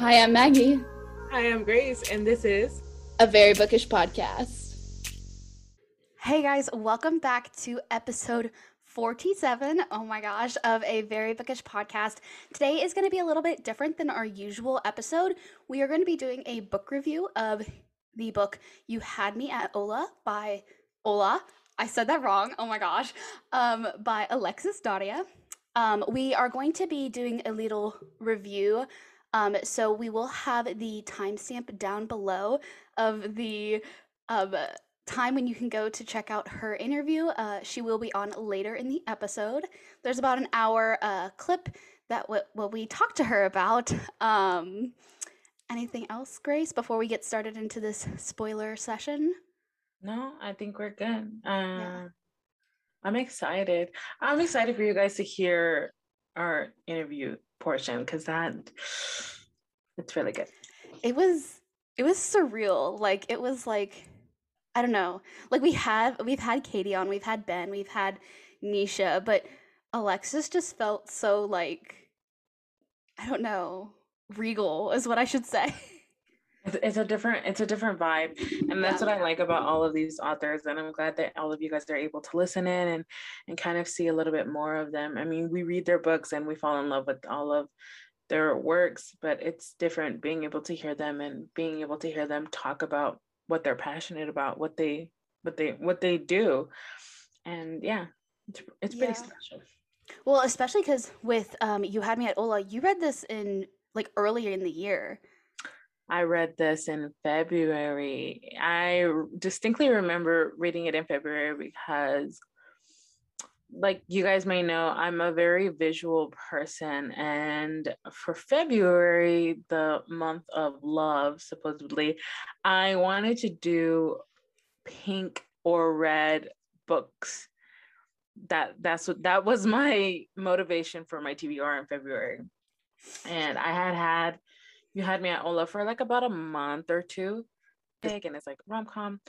Hi, I'm Maggie, Hi, I'm Grace, and this is a very bookish podcast. Hey guys, welcome back to episode 47, oh my gosh, of a very bookish podcast. Today is going to be a little bit different than our usual episode. We are going to be doing a book review of the book You Had Me at Hola by Ola. I said that wrong. Oh my gosh. Um, by Alexis Daria. Um, we are going to be doing a little review. Um, so we will have the timestamp down below of the um, time when you can go to check out her interview. Uh, she will be on later in the episode. There's about an hour uh, clip that what what we talked to her about. Um, anything else, Grace, before we get started into this spoiler session? no, I think we're good. Uh, I'm excited. I'm excited for you guys to hear our interview portion because that it's really good. It was it was surreal. Like it was like I don't know. Like we have we've had Katie on, we've had Ben, we've had Nisha, but Alexis just felt so like I don't know, regal is what I should say. It's, a different it's a different vibe, and that's Yeah. what I like about all of these authors. And I'm glad that all of you guys are able to listen in and and kind of see a little bit more of them. I mean, we read their books and we fall in love with all of their works, but it's different being able to hear them and being able to hear them talk about what they're passionate about, what they what they what they do, and yeah, it's it's pretty Yeah. special. Well, especially because with um, you had me at Hola, you read this in like earlier in the year. I read this in February. I distinctly remember reading it in February because, like you guys may know, I'm a very visual person. And for February, the month of love, supposedly, I wanted to do pink or red books. That that's what that was my motivation for my TBR in February. And I had had you had me at Hola for like about a month or two. Big and it's like rom com.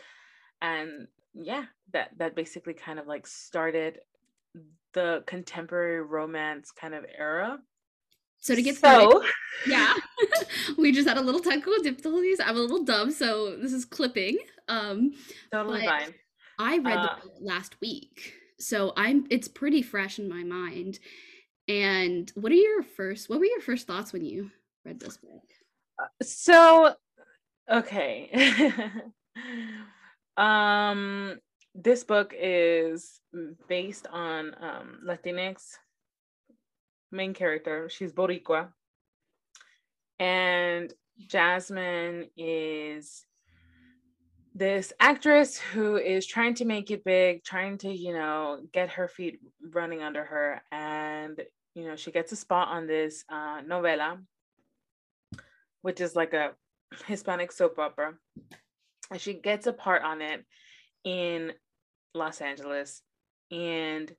And yeah, that that basically kind of like started the contemporary romance kind of era. So to get started, so yeah, we just had a little technical difficulties. I'm a little dumb, so this is clipping. Um, totally fine. I read Uh, the book last week, so I'm it's pretty fresh in my mind. And what are your first? What were your first thoughts when you read this book? So okay. um this book is based on um Latinx main character. She's Boricua. And Jasmine is this actress who is trying to make it big, trying to, you know, get her feet running under her. And, you know, she gets a spot on this uh, novela, which is like a Hispanic soap opera. And she gets a part on it in Los Angeles. And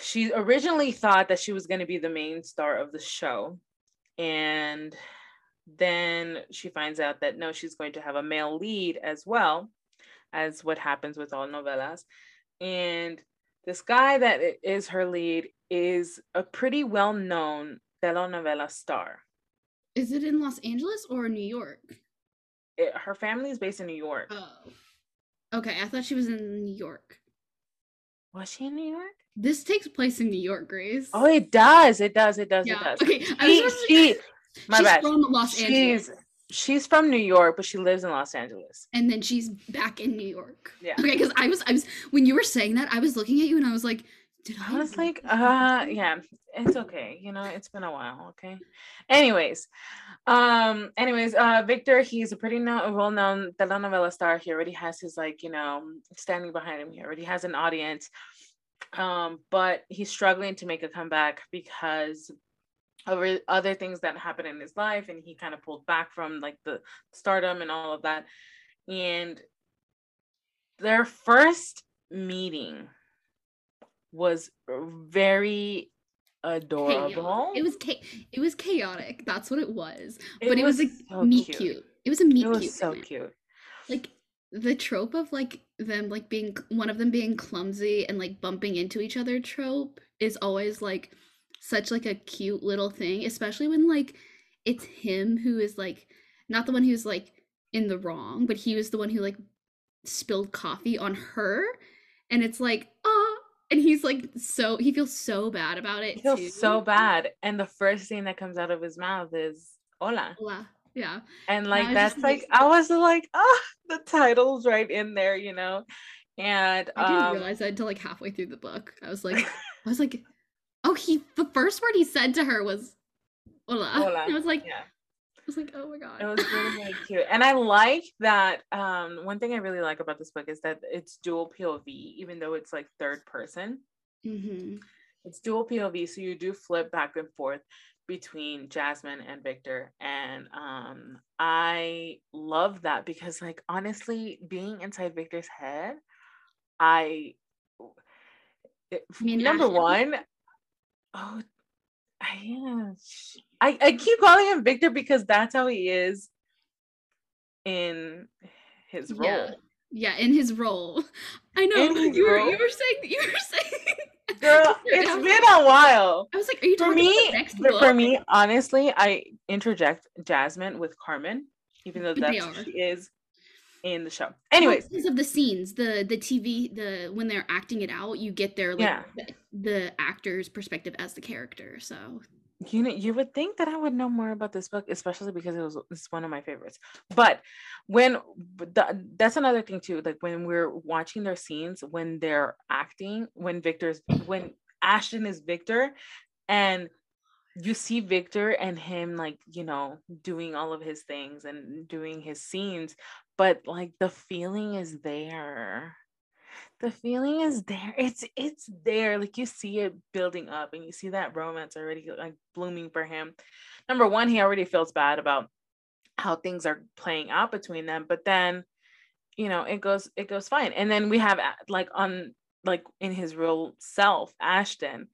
she originally thought that she was going to be the main star of the show. And then she finds out that no, she's going to have a male lead as well, as what happens with all novelas. And this guy that is her lead is a pretty well known telenovela star. Is it in Los Angeles or New York? It- her family is based in New York. Oh, okay. I thought she was in New York. Was she in New York? This takes place in New York, Grace. Oh, it does. It does. It does. yeah. It does. Okay. I She, she, my she's bad. from Los Angeles, She's she's from New York, but she lives in Los Angeles. and then she's back in New York. Yeah. Okay, because I was, I was when you were saying that, I was looking at you and I was like, did I? I was like, uh, yeah, it's okay. You know, it's been a while. Okay. Anyways, um, anyways, uh, Victor, he's a pretty no- well-known telenovela star. He already has his like, you know, standing behind him. He already has an audience. Um, but he's struggling to make a comeback because of other things that happened in his life, and he kind of pulled back from like the stardom and all of that. And their first meeting was very adorable. It was cha- it was chaotic. That's what it was. It but it was, like so meet cute. It was a meet It was cute. so cute. Like the trope of like them like being one of them being clumsy and like bumping into each other trope is always like such like a cute little thing, especially when like it's him who is like not the one who's like in the wrong, but he was the one who like spilled coffee on her. And it's like, oh, and he's like so he feels so bad about it. He feels too. so bad. And the first thing that comes out of his mouth is hola. Hola. Yeah. And like was that's like like- I was like, oh, the title's right in there, you know. And I didn't um, realize that until like halfway through the book. I was like, I was like, oh, he. The first word he said to her was "hola." Hola, I was like, yeah. I was like, oh my god. It was really, really cute. And I like that. Um, one thing I really like about this book is that it's dual POV, even though it's like third person. hmm It's dual POV, so you do flip back and forth between Jasmine and Victor. And um, I love that because, like, honestly, being inside Victor's head, I it- mean number one, oh, I. I, I keep calling him Victor because that's how he is in his role. Yeah. Yeah, in his role. I know. You were role. you were saying you were saying Girl, it's been a while. I was like, are you For me, about the next book? for me, honestly, I interject Jasmine with Carmen, even though that's who she is in the show. Anyways, because of the scenes, the the TV, the when they're acting it out, you get their like Yeah. the, the actor's perspective as the character. So you know, you would think that I would know more about this book, especially because it was it's one of my favorites. But when the, that's another thing too, like when we're watching their scenes, when they're acting, when Victor's when Ashton is Victor, and you see Victor and him like you know doing all of his things and doing his scenes, but like the feeling is there. The feeling is there. It's it's there. Like you see it building up and you see that romance already like blooming for him. Number one he already feels bad about how things are playing out between them but then you know it goes it goes fine. And then we have uh, like on like in his real self ashton.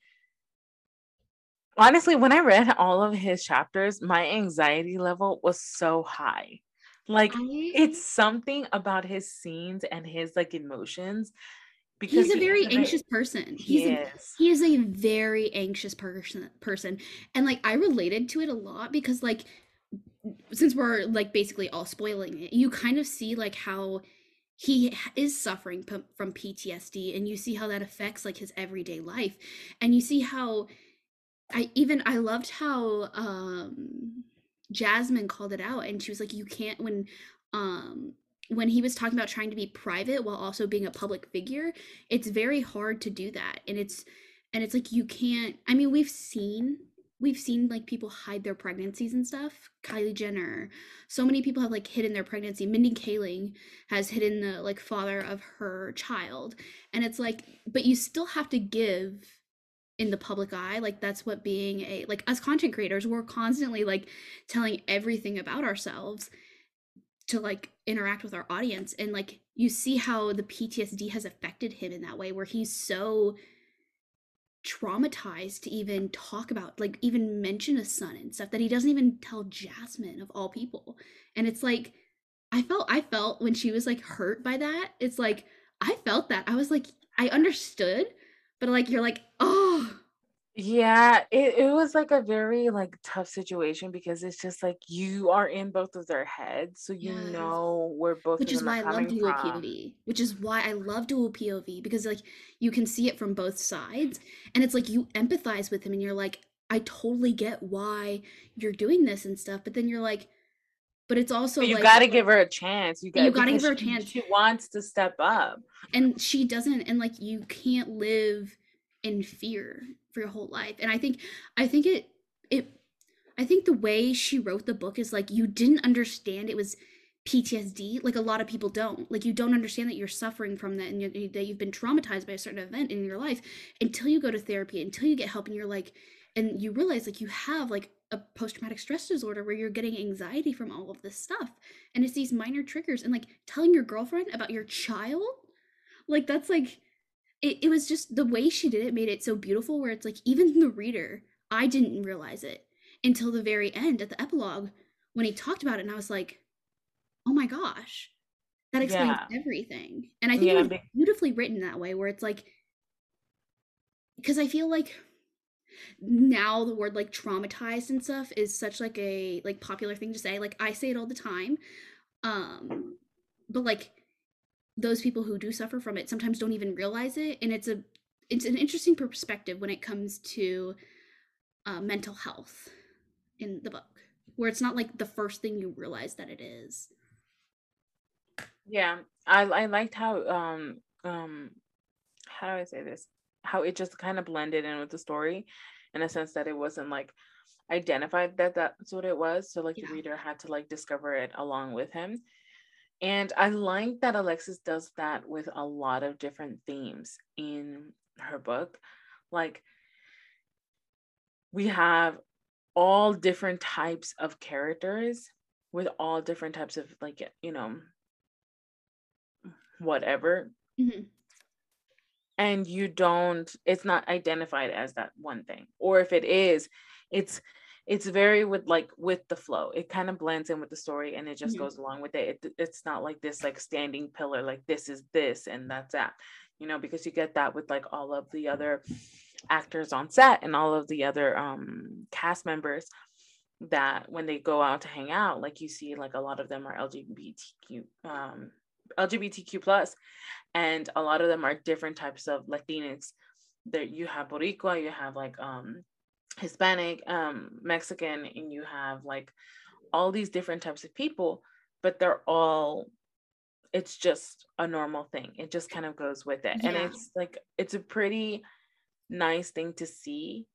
Honestly when i read all of his chapters my anxiety level was so high like I, it's something about his scenes and his like emotions because he's a he very anxious person. he He's a, he is a very anxious person person. And like i related to it a lot because like since we're like basically all spoiling it you kind of see like how he is suffering p- from ptsd and you see how that affects like his everyday life. And you see how i even i loved how um jasmine called it out and she was like you can't when um when he was talking about trying to be private while also being a public figure it's very hard to do that and it's and it's like you can't i mean we've seen we've seen like people hide their pregnancies and stuff. Kylie jenner so many people have like hidden their pregnancy. Mindy kaling has hidden the like father of her child and it's like but you still have to give in the public eye like that's what being a like as content creators we're constantly like telling everything about ourselves to like interact with our audience. And like you see how the PTSD has affected him in that way where he's so traumatized to even talk about like even mention a son and stuff that he doesn't even tell Jasmine of all people. And it's like I felt I felt when she was like hurt by that it's like I felt that. I was like I understood but like you're like oh Yeah, it, it was like a very like tough situation because it's just like you are in both of their heads, so you Yes. know where both which is why I love dual from. POV, which is why I love dual POV because like you can see it from both sides and it's like you empathize with him and you're like I totally get why you're doing this and stuff but then you're like but it's also But you like got to give her a chance. You got You gotta give her a she- chance. She wants to step up. and she doesn't and like you can't live in fear for your whole life and i think i think it it i think the way she wrote the book is like you didn't understand it was ptsd like a lot of people don't like you don't understand that you're suffering from that and you, that you've been traumatized by a certain event in your life until you go to therapy until you get help and you're like and you realize like you have like a post-traumatic stress disorder where you're getting anxiety from all of this stuff. And it's these minor triggers and like telling your girlfriend about your child? Like that's like it, it was just the way she did it made it so beautiful where it's like even the reader i didn't realize it until the very end at the epilogue when he talked about it and i was like oh my gosh that explains Yeah. everything. And i think Yeah, it was be- beautifully written that way where it's like because i feel like now the word like traumatized and stuff is such like a like popular thing to say. Like i say it all the time um but like those people who do suffer from it sometimes don't even realize it and it's a it's an interesting perspective when it comes to uh, mental health in the book where it's not like the first thing you realize that it is. Yeah i i liked how um um how do i say this how it just kind of blended in with the story in a sense that it wasn't like identified that that's what it was so like yeah. the reader had to like discover it along with him and i like that alexis does that with a lot of different themes in her book like we have all different types of characters with all different types of like you know whatever mm-hmm. And you don't it's not identified as that one thing or if it is it's it's very with like with the flow it kind of blends in with the story and it just mm-hmm. goes along with it. it it's not like this like standing pillar like this is this and that's that you know because you get that with like all of the other actors on set and all of the other um cast members that when they go out to hang out like you see like a lot of them are lgbtq um LGBTQ plus, and a lot of them are different types of Latinx. There you have Boricua, you have like um Hispanic, um, Mexican, and you have like all these different types of people, but they're all it's just a normal thing. It just kind of goes with it. Yeah. And it's like it's a pretty nice thing to see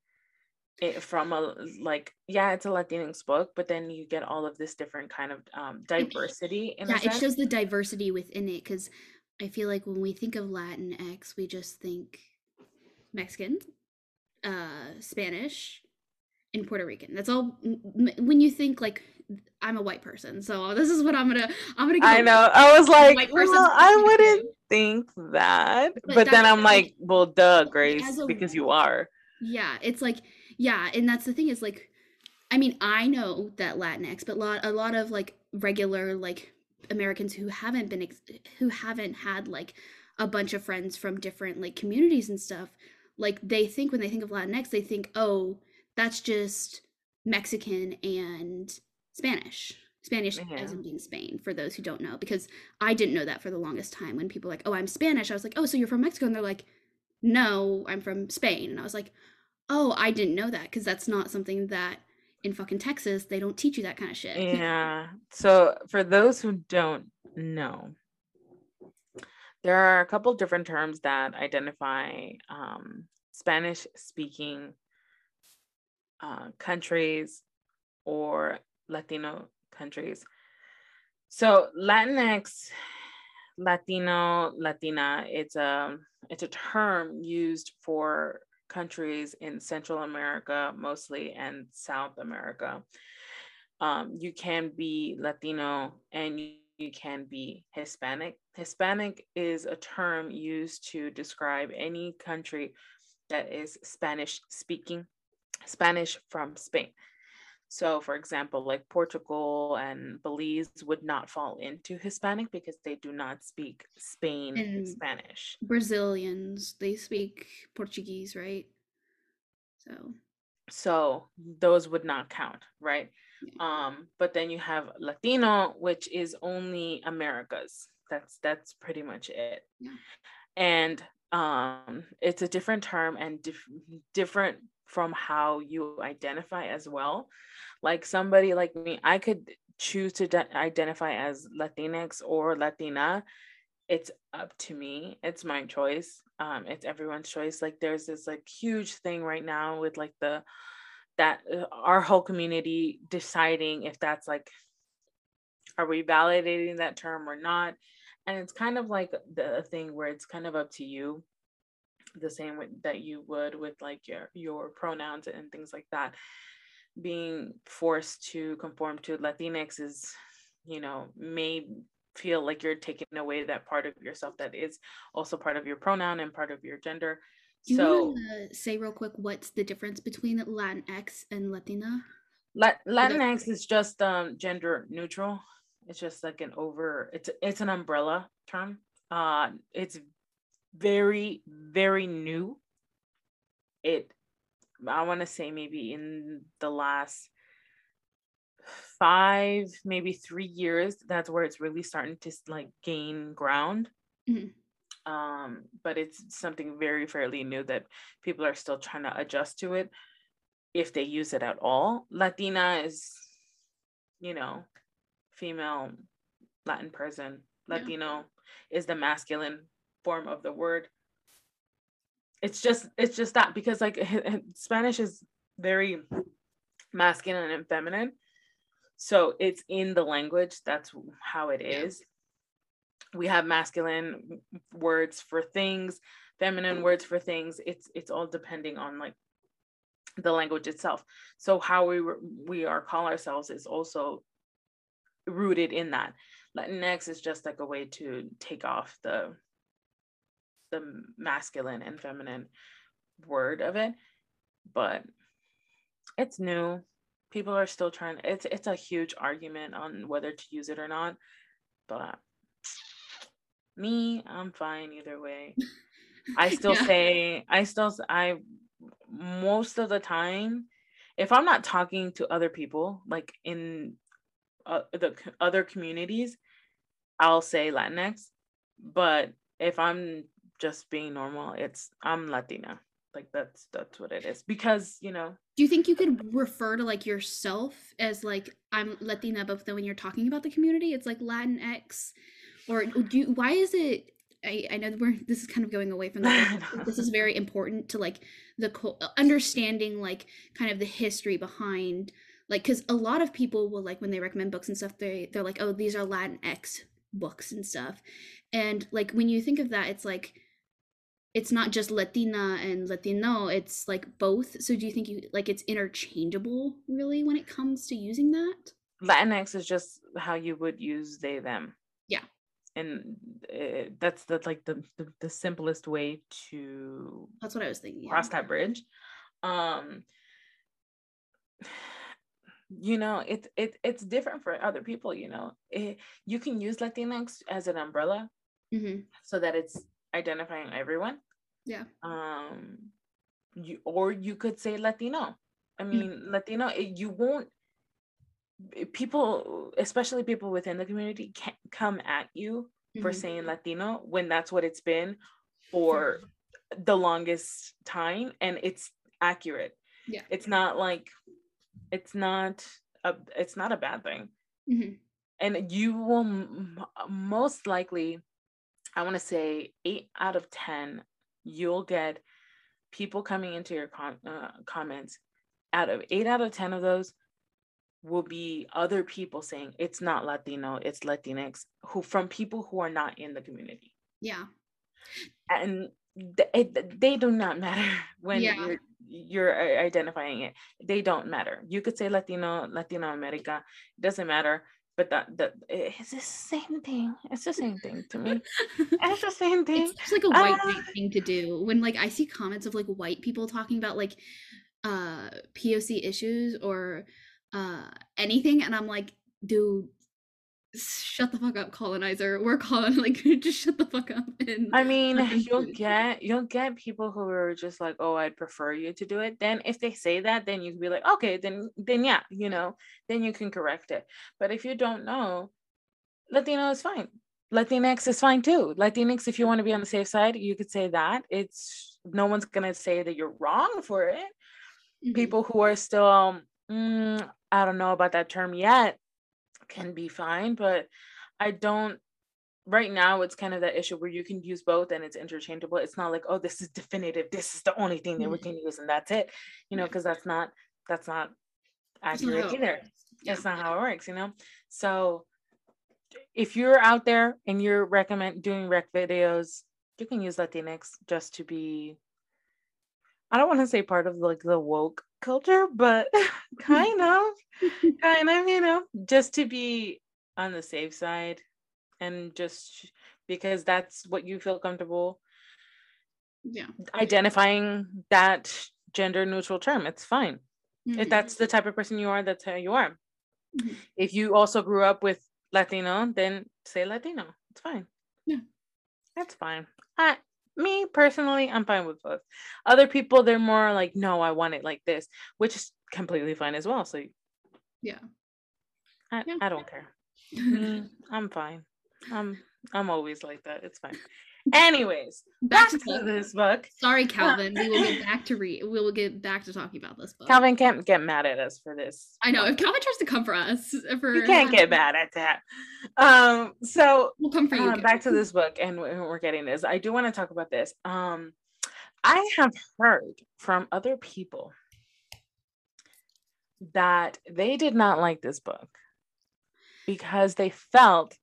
it from a like yeah it's a latinx book but then you get all of this different kind of um diversity yeah it shows the diversity within it because i feel like when we think of latin x we just think mexican uh spanish and puerto rican. That's all when you think like i'm a white person so this is what i'm gonna i'm gonna Go i know. I was like well, i wouldn't think that. But, but then i'm like well duh grace because you are. Yeah it's like yeah and that's the thing is like i mean i know that latinx but a lot, a lot of like regular like americans who haven't been ex- who haven't had like a bunch of friends from different like communities and stuff like they think when they think of latinx they think oh that's just mexican and spanish. Spanish yeah. as in being spain for those who don't know because i didn't know that for the longest time when people like oh i'm spanish i was like oh so you're from mexico? And they're like no i'm from spain. And i was like oh, I didn't know that because that's not something that in fucking Texas they don't teach you that kind of shit. Yeah. So for those who don't know, there are a couple different terms that identify um, Spanish speaking uh, countries or Latino countries. So Latinx, Latino, Latina, it's a it's a term used for countries in Central America mostly and South America. Um, you can be Latino and you, you can be Hispanic. Hispanic is a term used to describe any country that is Spanish speaking, Spanish from Spain. So, for example, like Portugal and Belize would not fall into Hispanic because they do not speak Spain and Spanish. Brazilians, they speak Portuguese, right? So, so those would not count, right? Yeah. Um, but then you have Latino, which is only Americas. That's that's pretty much it. Yeah. And um, it's a different term and dif- different from how you identify as well. Like somebody like me, I could choose to de- identify as Latinx or Latina. It's up to me. It's my choice. Um, it's everyone's choice. Like there's this like huge thing right now with like the that uh, our whole community deciding if that's like are we validating that term or not and it's kind of like the thing where it's kind of up to you the same way that you would with like your your pronouns and things like that. Being forced to conform to latinx is you know may feel like you're taking away that part of yourself that is also part of your pronoun and part of your gender. Do so say real quick what's the difference between latinx and latina? La- latinx is just um gender neutral. It's just like an over it's it's an umbrella term. Uh it's very, very new. It I want to say maybe in the last five, maybe three years, that's where it's really starting to like gain ground. Mhm. Um, but it's something very fairly new that people are still trying to adjust to it if they use it at all. Latina is, you know, female Latin person. Yeah. Latino is the masculine form of the word. It's just it's just that because like Spanish is very masculine and feminine. So it's in the language. That's how it is We have masculine words for things, feminine words for things. It's it's all depending on like the language itself. So how we were- we are call ourselves is also rooted in that. Latinx is just like a way to take off the the masculine and feminine word of it, but it's new. People are still trying. It's it's a huge argument on whether to use it or not, but me, I'm fine either way. I still Yeah. say I still i most of the time if I'm not talking to other people like in uh, the other communities, I'll say Latinx. But if I'm just being normal, it's I'm Latina. Like that's that's what it is because you know Do you think you could refer to like yourself as like I'm Latina, but when you're talking about the community, it's like Latinx, or do you, why is it? I, I know we're this is kind of going away from that. this is very important to like the cul- understanding like kind of the history behind like because a lot of people will like when they recommend books and stuff they they're like oh these are Latinx books and stuff, and like when you think of that, it's like it's not just Latina and Latino, it's like both. So do you think you like it's interchangeable really when it comes to using that? Latinx is just how you would use they them. Yeah. And uh, that's the like the, the the simplest way to That's what I was thinking. yeah. cross that bridge. Um you know, it it it's different for other people, you know. It, you can use Latinx as an umbrella Mhm. so that it's identifying everyone. Yeah. Um you or you could say Latino. I Mm. mean, Latino, it, you won't people, especially people within the community, can't come at you for Mhm. saying Latino when that's what it's been for the longest time and it's accurate. Yeah. It's not like it's not a it's not a bad thing. Mhm. And you will m- most likely I want to say 8 out of 10 you'll get people coming into your com- uh, comments out of 8 out of 10 of those will be other people saying it's not Latino, it's Latinx, who from people who are not in the community. Yeah. And th- it, they do not matter when Yeah. you're you're identifying it. They don't matter. You could say Latino, Latino America, it doesn't matter. But that that it's the same thing. It's the same thing to me. It's the same thing. It's just like a white white thing to do. When like I see comments of like white people talking about like uh POC issues or uh anything and I'm like, dude, shut the fuck up, colonizer. We're calling like just shut the fuck up and I mean, you'll get you'll get people who are just like, oh, I'd prefer you to do it. Then if they say that, then you can be like, okay, then then yeah, you know, then you can correct it. But if you don't know, Latino is fine. Latinx is fine too. Latinx, if you want to be on the safe side, you could say that. It's no one's gonna say that you're wrong for it. Mhm. People who are still, um, "Mm, I don't know about that term yet, can be fine, but I don't right now it's kind of that issue where you can use both and it's interchangeable it's not like oh this is definitive this is the only thing that we Mhm. can use and that's it you know because that's not that's not accurate it either. Yeah. that's not how it works you know so if you're out there and you're recommend doing rec videos you can use latinx just to be i don't want to say part of like the woke culture but kind of kind of you know just to be on the safe side and just because that's what you feel comfortable Yeah. identifying that gender neutral term it's fine if Mhm. that's the type of person you are that's how you are Mhm. if you also grew up with latino then say latino it's fine Yeah. that's fine i me personally, I'm fine with both. Other people, they're more like, no, I want it like this, which is completely fine as well. So Yeah. I, Yeah. I don't care. Me, mm, I'm fine. I'm I'm always like that. It's fine. Anyways, Back back to to this book. Sorry, Calvin. We will get back to read. We will get back to talking about this book. Calvin can't get mad at us for this. I know if Calvin tries to come for us, for You can't get mad at that. Um, so We'll come for you. uh, back to this book, and we- we're getting this. I do want to talk about this. Um, I have heard from other people that they did not like this book because they felt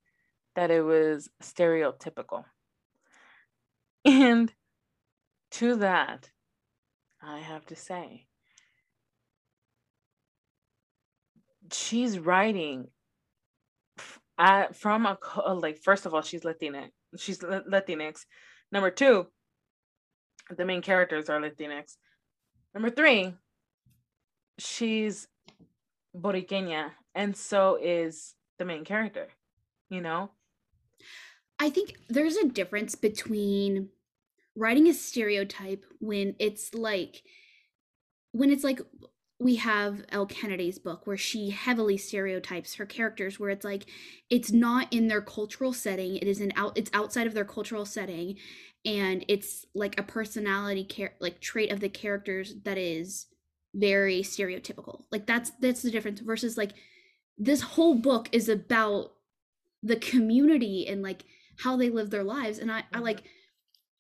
that it was stereotypical. And to that, I have to say, she's writing uh, from a uh, like first of all she's Latina she's La- Latinx. Number two the main characters are Latinx. Number three she's Boriqueña and so is the main character you know I think there's a difference between writing a stereotype when it's like when it's like we have Elle Kennedy's book where she heavily stereotypes her characters where it's like it's not in their cultural setting it is an out it's outside of their cultural setting and it's like a personality care like trait of the characters that is very stereotypical. Like that's that's the difference versus like this whole book is about the community and like how they live their lives. And i, I Mhm. like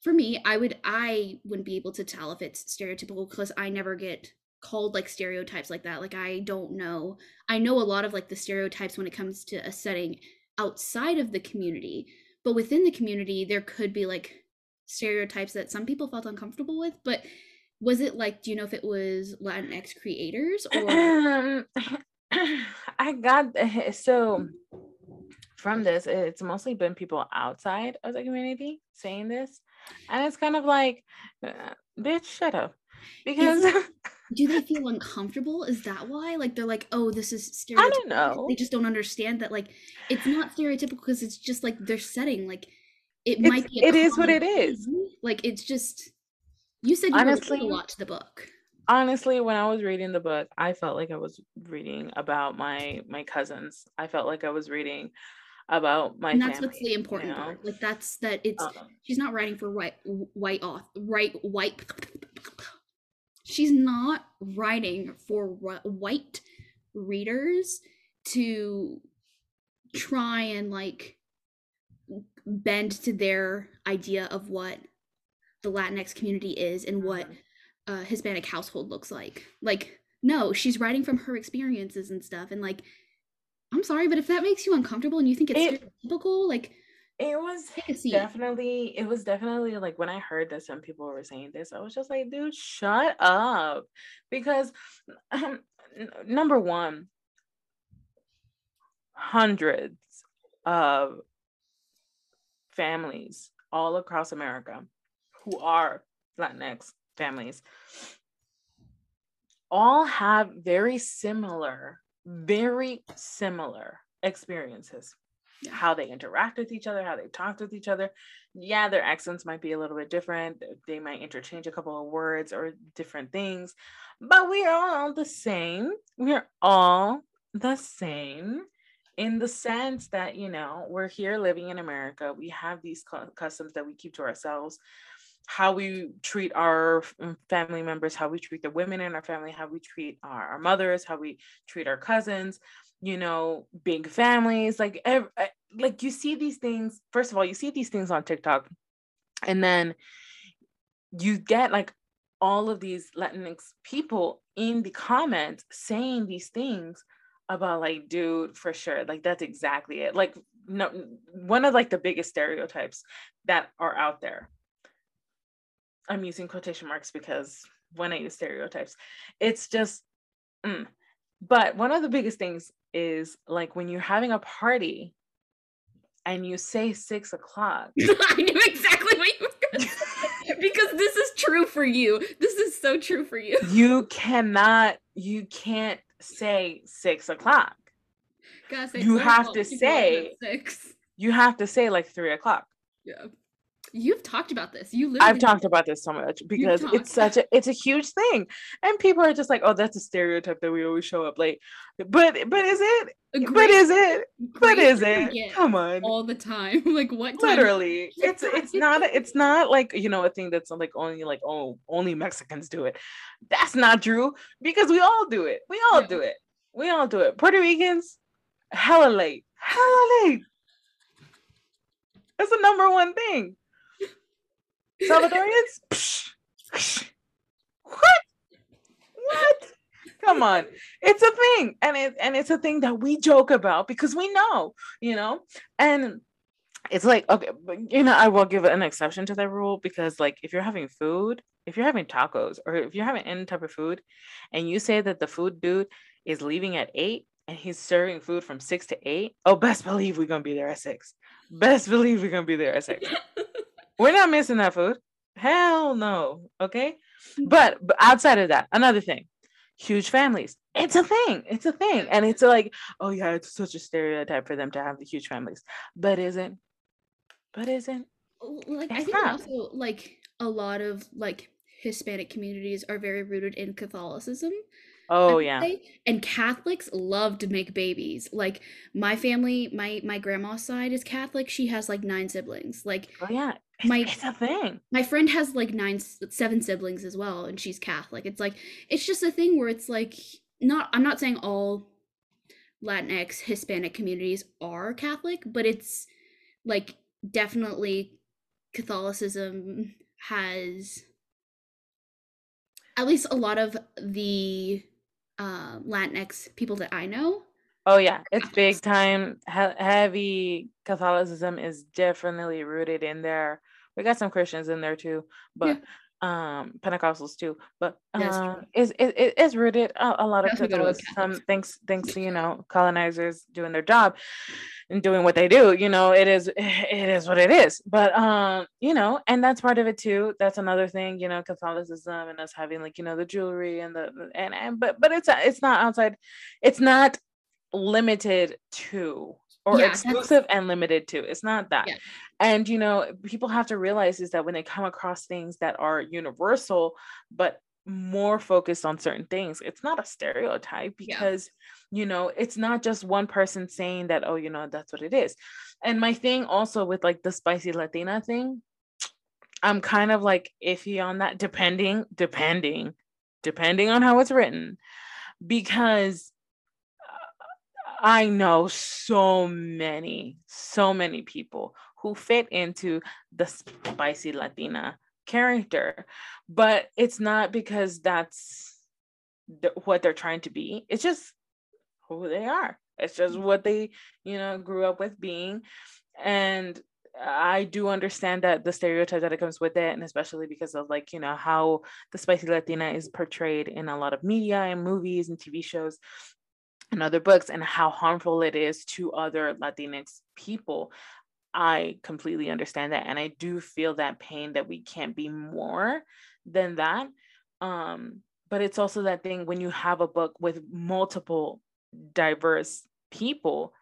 for me i would i wouldn't be able to tell if it's stereotypical because i never get called like stereotypes like that. Like i don't know. I know a lot of like the stereotypes when it comes to a setting outside of the community but within the community there could be like stereotypes that some people felt uncomfortable with. But was it like do you know if it was latinx creators or I got so from this, it's mostly been people outside of the community saying this, and it's kind of like, uh, bitch, shut up, because do they feel uncomfortable is that why like they're like oh this is stereotypical I don't know. they just don't understand that like it's not stereotypical because it's just like their setting like it It's- might be it is what it is. thing. like it's just you said you Honestly- related a lot to the book honestly when i was reading the book i felt like i was reading about my my cousins i felt like i was reading about my and that's family, what's the important you know? part like that's that it's Um, she's not writing for white white off right white she's not writing for white readers to try and like bend to their idea of what the latinx community is and what Mhm. a hispanic household looks like like no she's writing from her experiences and stuff and like i'm sorry but if that makes you uncomfortable and you think it's It- stereotypical like it was take a seat. definitely it was definitely like when i heard that some people were saying this i was just like dude shut up. Because um, n- number one hundreds of families all across america who are latinx families all have very similar very similar experiences how they interact with each other, how they talk with each other. Yeah, their accents might be a little bit different. They might interchange a couple of words or different things, but we are all the same. We're all the same in the sense that, you know, we're here living in America. We have these cu- customs that we keep to ourselves. How we treat our family members, how we treat the women in our family, how we treat our, our mothers, how we treat our cousins, you know, big families, like ev- eh, like you see these things. First of all, you see these things on TikTok, and then you get like all of these Latinx people in the comments saying these things about like, dude, for sure, like that's exactly it. Like, no, one of like the biggest stereotypes that are out there. I'm using quotation marks because when I use stereotypes, it's just, mm. but one of the biggest things is like when you're having a party and you say six o'clock. I knew exactly what you were going to say because this is true for you. This is so true for you. you cannot, you can't say six o'clock. Say You have to if you want it say- six. You have to say like three o'clock. Yeah. You've talked about this. You I've talked about this so much because it's such a it's a huge thing. And people are just like, oh, that's a stereotype that we always show up late. But but is it? a But is it? But is it? Come on. all the time. like what time? Literally. It's it's not it's not like you know a thing that's like only like oh only Mexicans do it. That's not true because we all do it. We all Yeah. do it. We all do it. Puerto Ricans, hella late. Hella late. That's the number one thing. Salvadorians? What? What? Come on. It's a thing. And it and it's a thing that we joke about because we know, you know? And it's like, okay, but you know, I will give an exception to that rule because like if you're having food, if you're having tacos or if you're having any type of food and you say that the food dude is leaving at eight and he's serving food from six to eight, oh best believe we're gonna be there at six. Best believe we're gonna be there at six. We're not missing that food. Hell no. Okay. But, but outside of that, another thing, huge families. It's a thing. It's a thing. And it's like, oh yeah, it's such a stereotype for them to have the huge families. But isn't? But isn't? like I think not. also like a lot of like Hispanic communities are very rooted in Catholicism. Oh yeah. say. And Catholics love to make babies. Like my family, my my grandma's side is Catholic. She has like nine siblings. Like Oh yeah. It's, My- it's a thing. my friend has like nine seven siblings as well and she's Catholic. It's like it's just a thing where it's like not I'm not saying all Latinx Hispanic communities are Catholic, but it's like definitely Catholicism has at least a lot of the uh, Latinx people that I know. Oh yeah, it's big time. He- heavy Catholicism is definitely rooted in there. We got some Christians in there too, but um Pentecostals too. But um, is it, it is rooted a, a lot of That's what we go to with Catholicism. Thanks, thanks to you know colonizers doing their job and doing what they do. You know, it is it is what it is. But um, you know, and that's part of it too. That's another thing. You know, Catholicism and us having like you know the jewelry and the and and but but it's it's not outside. It's not limited to or Yeah, exclusive and limited to it's not that Yeah. and you know people have to realize is that when they come across things that are universal but more focused on certain things it's not a stereotype Yeah. because you know it's not just one person saying that oh you know that's what it is and my thing also with like the spicy latina thing i'm kind of like iffy on that depending depending depending on how it's written because I know so many, so many people who fit into the spicy Latina character, but it's not because that's the, what they're trying to be. It's just who they are. It's just mm. what they, you know, grew up with being. And I do understand that the stereotype that it comes with it, and especially because of like, you know, how the spicy Latina is portrayed in a lot of media and movies and TV shows and other books and how harmful it is to other Latinx people. I completely understand that. And I do feel that pain that we can't be more than that. Um, but it's also that thing when you have a book with multiple diverse people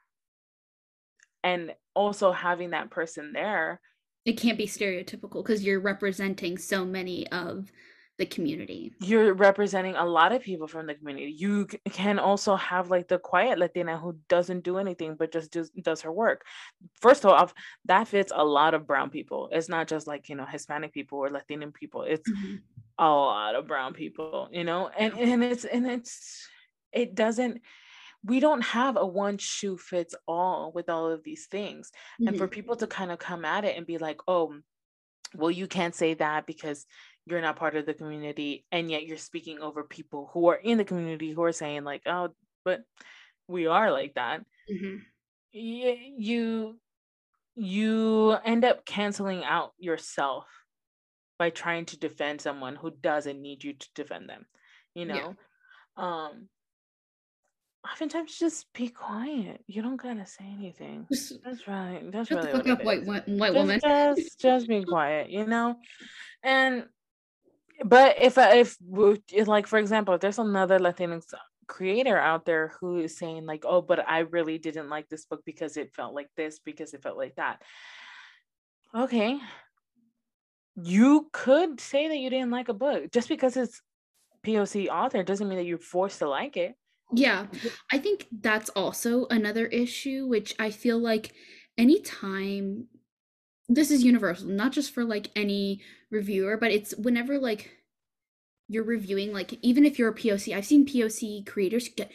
and also having that person there It can't be stereotypical because you're representing so many of the community. you're representing a lot of people from the community. You can also have like the quiet Latina who doesn't do anything but just does, does her work. First off, that fits a lot of brown people. It's not just like, you know, Hispanic people or Latino people. It's Mhm. a lot of brown people, you know? And and it's and it's it doesn't we don't have a one shoe fits all with all of these things and for Mhm. people to kind of come at it and be like oh well you can't say that because you're not part of the community and yet you're speaking over people who are in the community who are saying like oh but we are like that Mhm. y- you you end up canceling out yourself by trying to defend someone who doesn't need you to defend them you Yeah. know um oftentimes just be quiet you don't gotta say anything that's right that's shut really what up, it white white just, woman. just just be quiet you know and but if uh, if w- if, like for example if there's another latinx creator out there who is saying like oh but i really didn't like this book because it felt like this because it felt like that okay. You could say that you didn't like a book. Just because it's POC author doesn't mean that you're forced to like it. Yeah, I think that's also another issue, which I feel like anytime this is universal, not just for like any reviewer, but it's whenever like you're reviewing, like even if you're a POC, I've seen POC creators get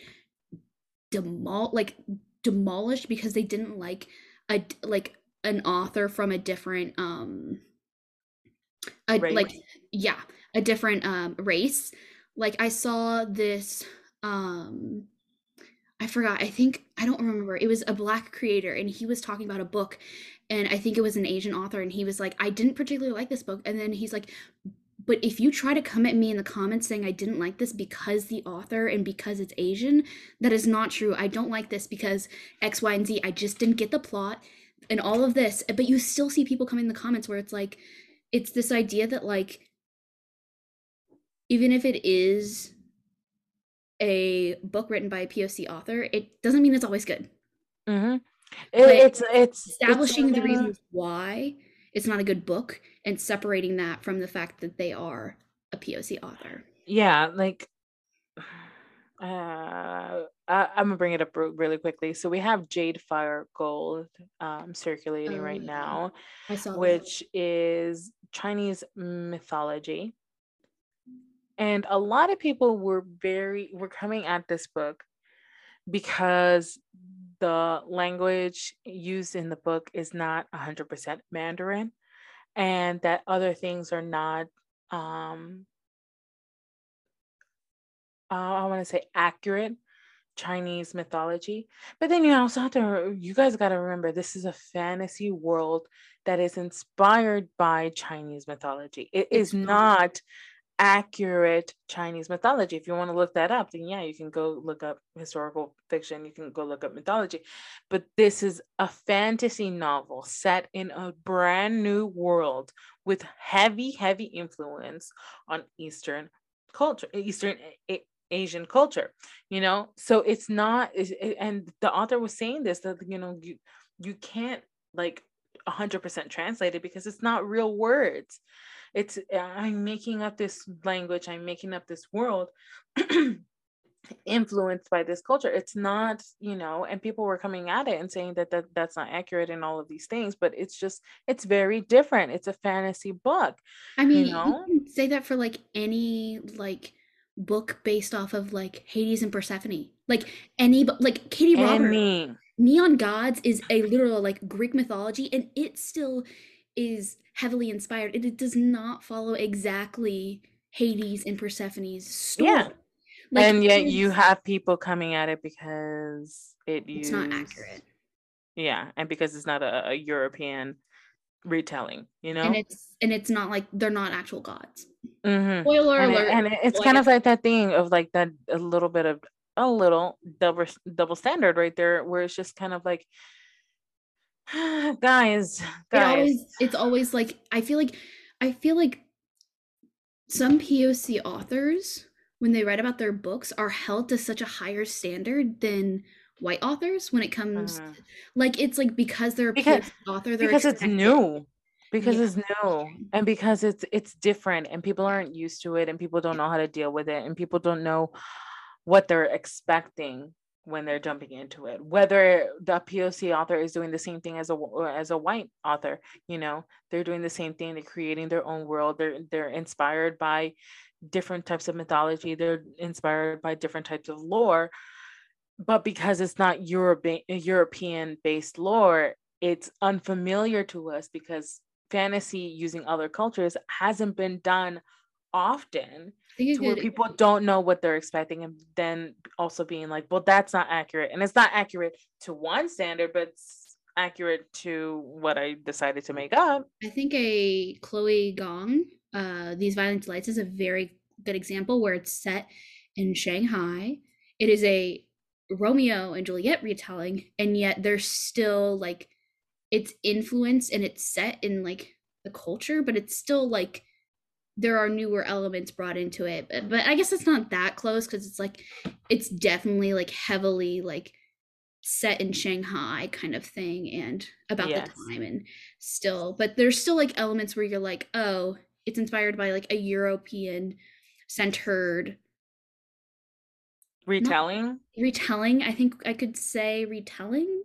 demol like demolished because they didn't like a like an author from a different um a, like yeah a different um race. Like i saw this um forgot i think i don't remember it was a black creator and he was talking about a book and i think it was an asian author and he was like i didn't particularly like this book and then he's like but if you try to come at me in the comments saying i didn't like this because the author and because it's asian that is not true. I don't like this because x y and z. I just didn't get the plot and all of this. But you still see people coming in the comments where it's like it's this idea that like even if it is a book written by a POC author, it doesn't mean it's always good. Mm-hmm. It, it's it's establishing it's, the reasons why it's not a good book and separating that from the fact that they are a POC author. Yeah, like uh, I, am gonna bring it up really quickly. So we have Jade Fire Gold um, circulating oh, right yeah. now, which that. is Chinese mythology. And a lot of people were very were coming at this book because the language used in the book is not 100% Mandarin and that other things are not um uh, I want to say accurate Chinese mythology. But then you also have to, you guys got to remember this is a fantasy world that is inspired by Chinese mythology. It is not accurate Chinese mythology. If you want to look that up, then yeah, you can go look up historical fiction, you can go look up mythology. But this is a fantasy novel set in a brand new world with heavy, heavy influence on Eastern culture, Eastern Asian culture, you know? So it's not, and the author was saying this that, you know, you, you can't like 100% translate it because it's not real words. It's, I'm making up this language, I'm making up this world. influenced by this culture it's not you know and people were coming at it and saying that, that that's not accurate and all of these things but it's just it's very different it's a fantasy book i mean you, know? you say that for like any like book based off of like Hades and Persephone. Like any like Katee Robert. Neon Gods is a literal like Greek mythology and it still is heavily inspired. It, it does not follow exactly Hades and Persephone's story. Yeah. Like, and yet you have people coming at it because it it's used, not accurate. Yeah, and because it's not a, a European retelling, you know? And it's and it's not like they're not actual gods. Mm-hmm. Spoiler and alert. It, and it's kind of like that thing of like that a little bit of a little double double standard right there, where it's just kind of like, guys, guys. It always, it's always like I feel like I feel like some POC authors when they write about their books are held to such a higher standard than white authors when it comes uh, like it's like because they're a because, author they're because expected. it's new because yeah. it's new and because it's it's different and people aren't used to it and people don't know how to deal with it and people don't know what they're expecting when they're jumping into it whether the poc author is doing the same thing as a uh, as a white author you know they're doing the same thing they're creating their own world they're they're inspired by different types of mythology they're inspired by different types of lore but because it's not European European based lore it's unfamiliar to us because fantasy using other cultures hasn't been done often to where people don't know what they're expecting and then also being like well that's not accurate. And it's not accurate to one standard but it's accurate to what i decided to make up. I think a chloe gong uh these violent delights is a very good example where it's set in shanghai. It is a romeo and juliet retelling and yet there's still like it's influenced and it's set in like the culture, but it's still like there are newer elements brought into it. But, but I guess it's not that close because it's like it's definitely like heavily like set in Shanghai kind of thing and about Yes. the time and still but there's still like elements where you're like oh it's inspired by like a European centered Retelling. retelling i think i could say retelling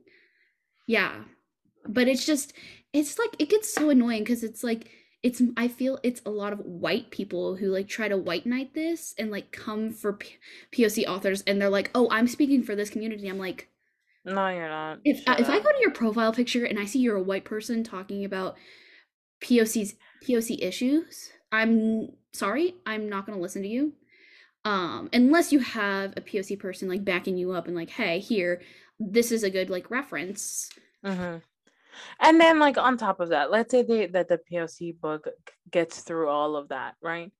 yeah but it's just it's like it gets so annoying because it's like it's i feel it's a lot of white people who like try to white knight this and like come for P- poc authors and they're like oh i'm speaking for this community i'm like No, you're not. if I, if I go to your profile picture and I see you're a white person talking about POC's POC issues, I'm sorry, I'm not going to listen to you. Um unless you have a POC person like backing you up and like, "Hey, here, this is a good like reference." Mhm. And then, like on top of that, let's say they, that the POC book gets through all of that, right?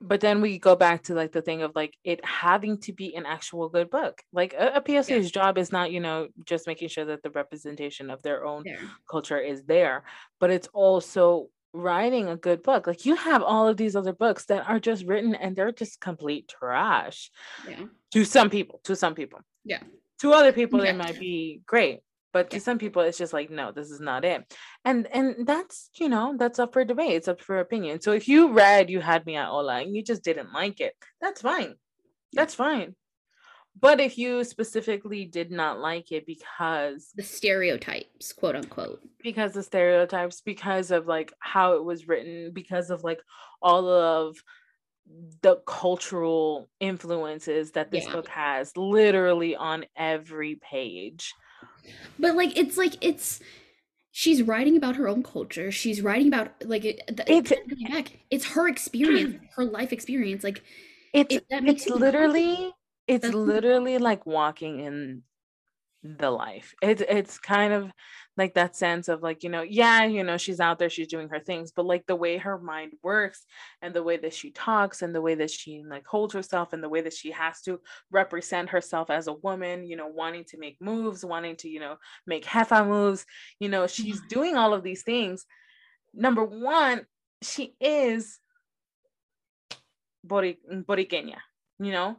But then we go back to like the thing of like it having to be an actual good book. Like a, a POC's job is not, you know, just making sure that the representation of their own There. culture is there, but it's also writing a good book. Like you have all of these other books that are just written and they're just complete trash Yeah. to some people. To some people. Yeah. To other people, Yeah. they might be great, but to some people, it's just like, no, this is not it. And and that's you know that's up for debate. It's up for opinion. So if you read You Had Me at Hola and you just didn't like it, that's fine. That's fine. But if you specifically did not like it because The stereotypes, quote unquote. because the stereotypes because of like how it was written because of like all of the cultural influences that this Yeah. book has literally on every page But like it's like it's she's writing about her own culture. She's writing about like it, It's- it, back. It's her experience, her life experience. Like it's If that makes it's literally it's That's- literally like walking in the life. It's it's kind of like that sense of like you know yeah you know she's out there she's doing her things but like the way her mind works and the way that she talks and the way that she like holds herself and the way that she has to represent herself as a woman you know wanting to make moves wanting to you know make jefa moves you know she's mm-hmm. doing all of these things. Number one she is Bori- boriqueña you know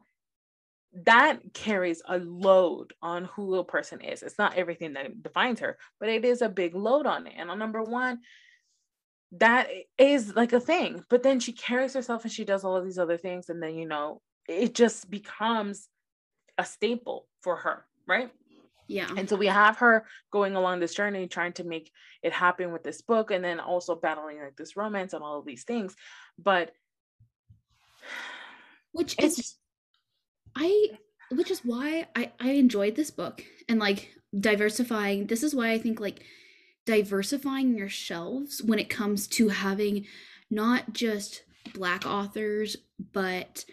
that carries a load on who a person is. It's not everything that defines her, but it is a big load on it. And on number one, that is like a thing. But then she carries herself and she does all of these other things. And then, you know, it just becomes a staple for her, right? yeah. And so we have her going along this journey, trying to make it happen with this book, and then also battling like this romance and all of these things. But which is i which is why i i enjoyed this book and like diversifying. This is why i think like diversifying your shelves when it comes to having not just black authors but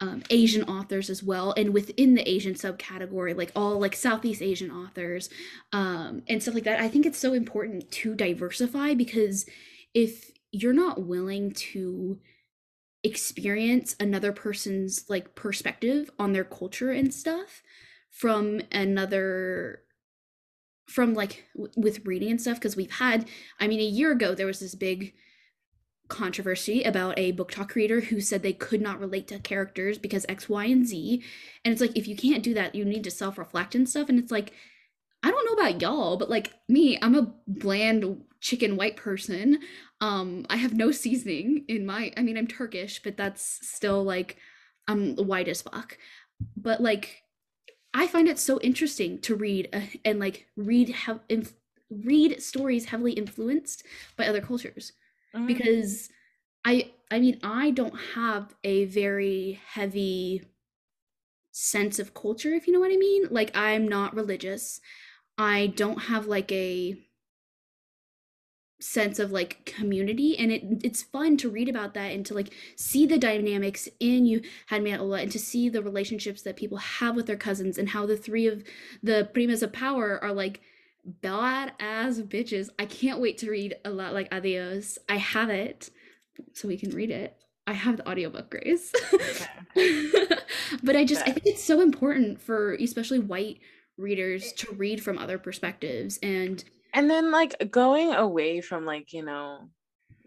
um, asian authors as well and within the asian subcategory like all like southeast asian authors um, and stuff like that. I think it's so important to diversify because if you're not willing to experience another person's like perspective on their culture and stuff from another from like w- with reading and stuff because we've had i mean a year ago there was this big controversy about a BookTok creator who said they could not relate to characters because x y and z. And it's like if you can't do that you need to self-reflect and stuff. And it's like i don't know about y'all but like me i'm a bland chicken white person. Um i have no seasoning in my i mean i'm turkish but that's still like i'm white as fuck. But like i find it so interesting to read uh, and like read have inf- read stories heavily influenced by other cultures. Mhm. because i i mean i don't have a very heavy sense of culture if you know what i mean. Like i'm not religious i don't have like a sense of like community and it it's fun to read about that and to like see the dynamics in you had me at Hola and to see the relationships that people have with their cousins and how the three of the primas of power are like bad ass bitches. I can't wait to read a lot like Adios. I have it so we can read it. I have the audiobook, Grace. but I just I think it's so important for especially white readers to read from other perspectives and and then like going away from like you know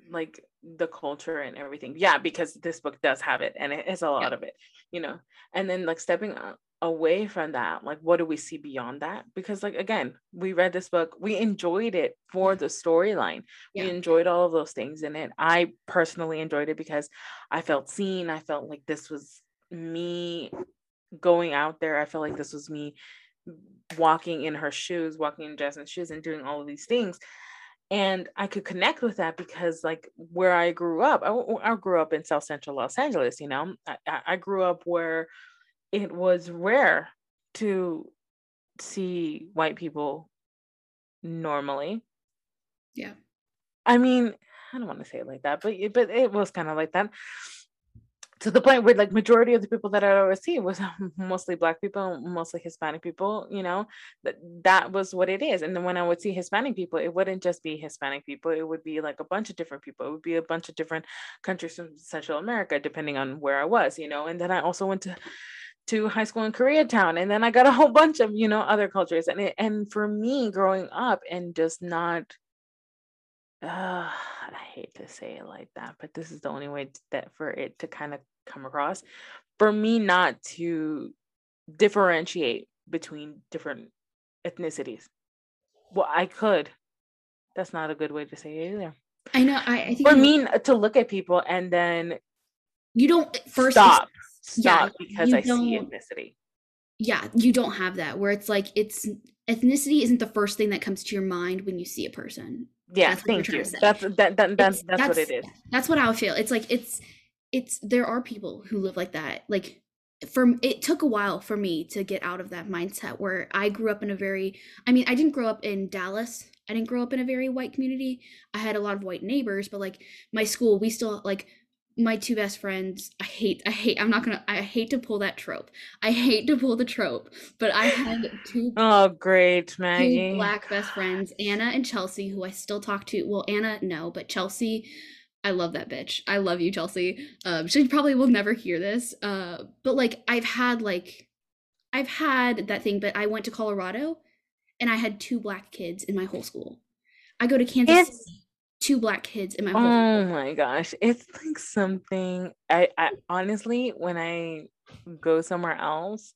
like the culture and everything. Yeah because this book does have it and it is a lot Yeah. of it you know? And then like stepping away from that like what do we see beyond that? Because like again we read this book we enjoyed it for the storyline. Yeah. we enjoyed all of those things in it. I personally enjoyed it because i felt seen. I felt like this was me going out there. I felt like this was me walking in her shoes walking in jasmine's shoes and doing all of these things. And i could connect with that because like where i grew up i, I grew up in south central los angeles you know? I, I I grew up where it was rare to see white people normally. Yeah. i mean i don't want to say it like that but but it was kind of like that to the point where like majority of the people that I would see was mostly black people, mostly Hispanic people, you know, that that was what it is. And then when I would see Hispanic people, it wouldn't just be Hispanic people, it would be like a bunch of different people. It would be a bunch of different countries from Central America, depending on where I was, you know. And then I also went to to high school in Koreatown, and then I got a whole bunch of, you know, other cultures. And it, and for me growing up and just not uh, I hate to say it like that, but this is the only way that for it to kind of come across. For me not to differentiate between different ethnicities. Well, I could. That's not a good way to say it either. I know. I, I think For you- me n- to look at people and then you don't first stop, yeah, stop because you I see ethnicity. yeah, you don't have that where it's like it's ethnicity isn't the first thing that comes to your mind when you see a person. Yeah, That's thank you. That's that, that that's It's- that's what it is. That's what I would feel. It's like it's it's there are people who live like that. Like for it took a while for me to get out of that mindset where I grew up in a very I mean, I didn't grow up in Dallas. I didn't grow up in a very white community. I had a lot of white neighbors, but like my school, we still like my two best friends. I hate I hate I'm not to I hate to pull that trope. I hate to pull the trope, but I had two Oh, great, two black best friends, Anna and Chelsea, who I still talk to. Well, Anna, no, but Chelsea, I love that bitch. I love you, Chelsea. Um, she probably will never hear this. Uh, but like I've had like I've had that thing, but I went to Colorado and I had two black kids in my whole school. I go to Kansas It's- City, two black kids in my whole Oh school. my gosh. It's like something I, I honestly when I go somewhere else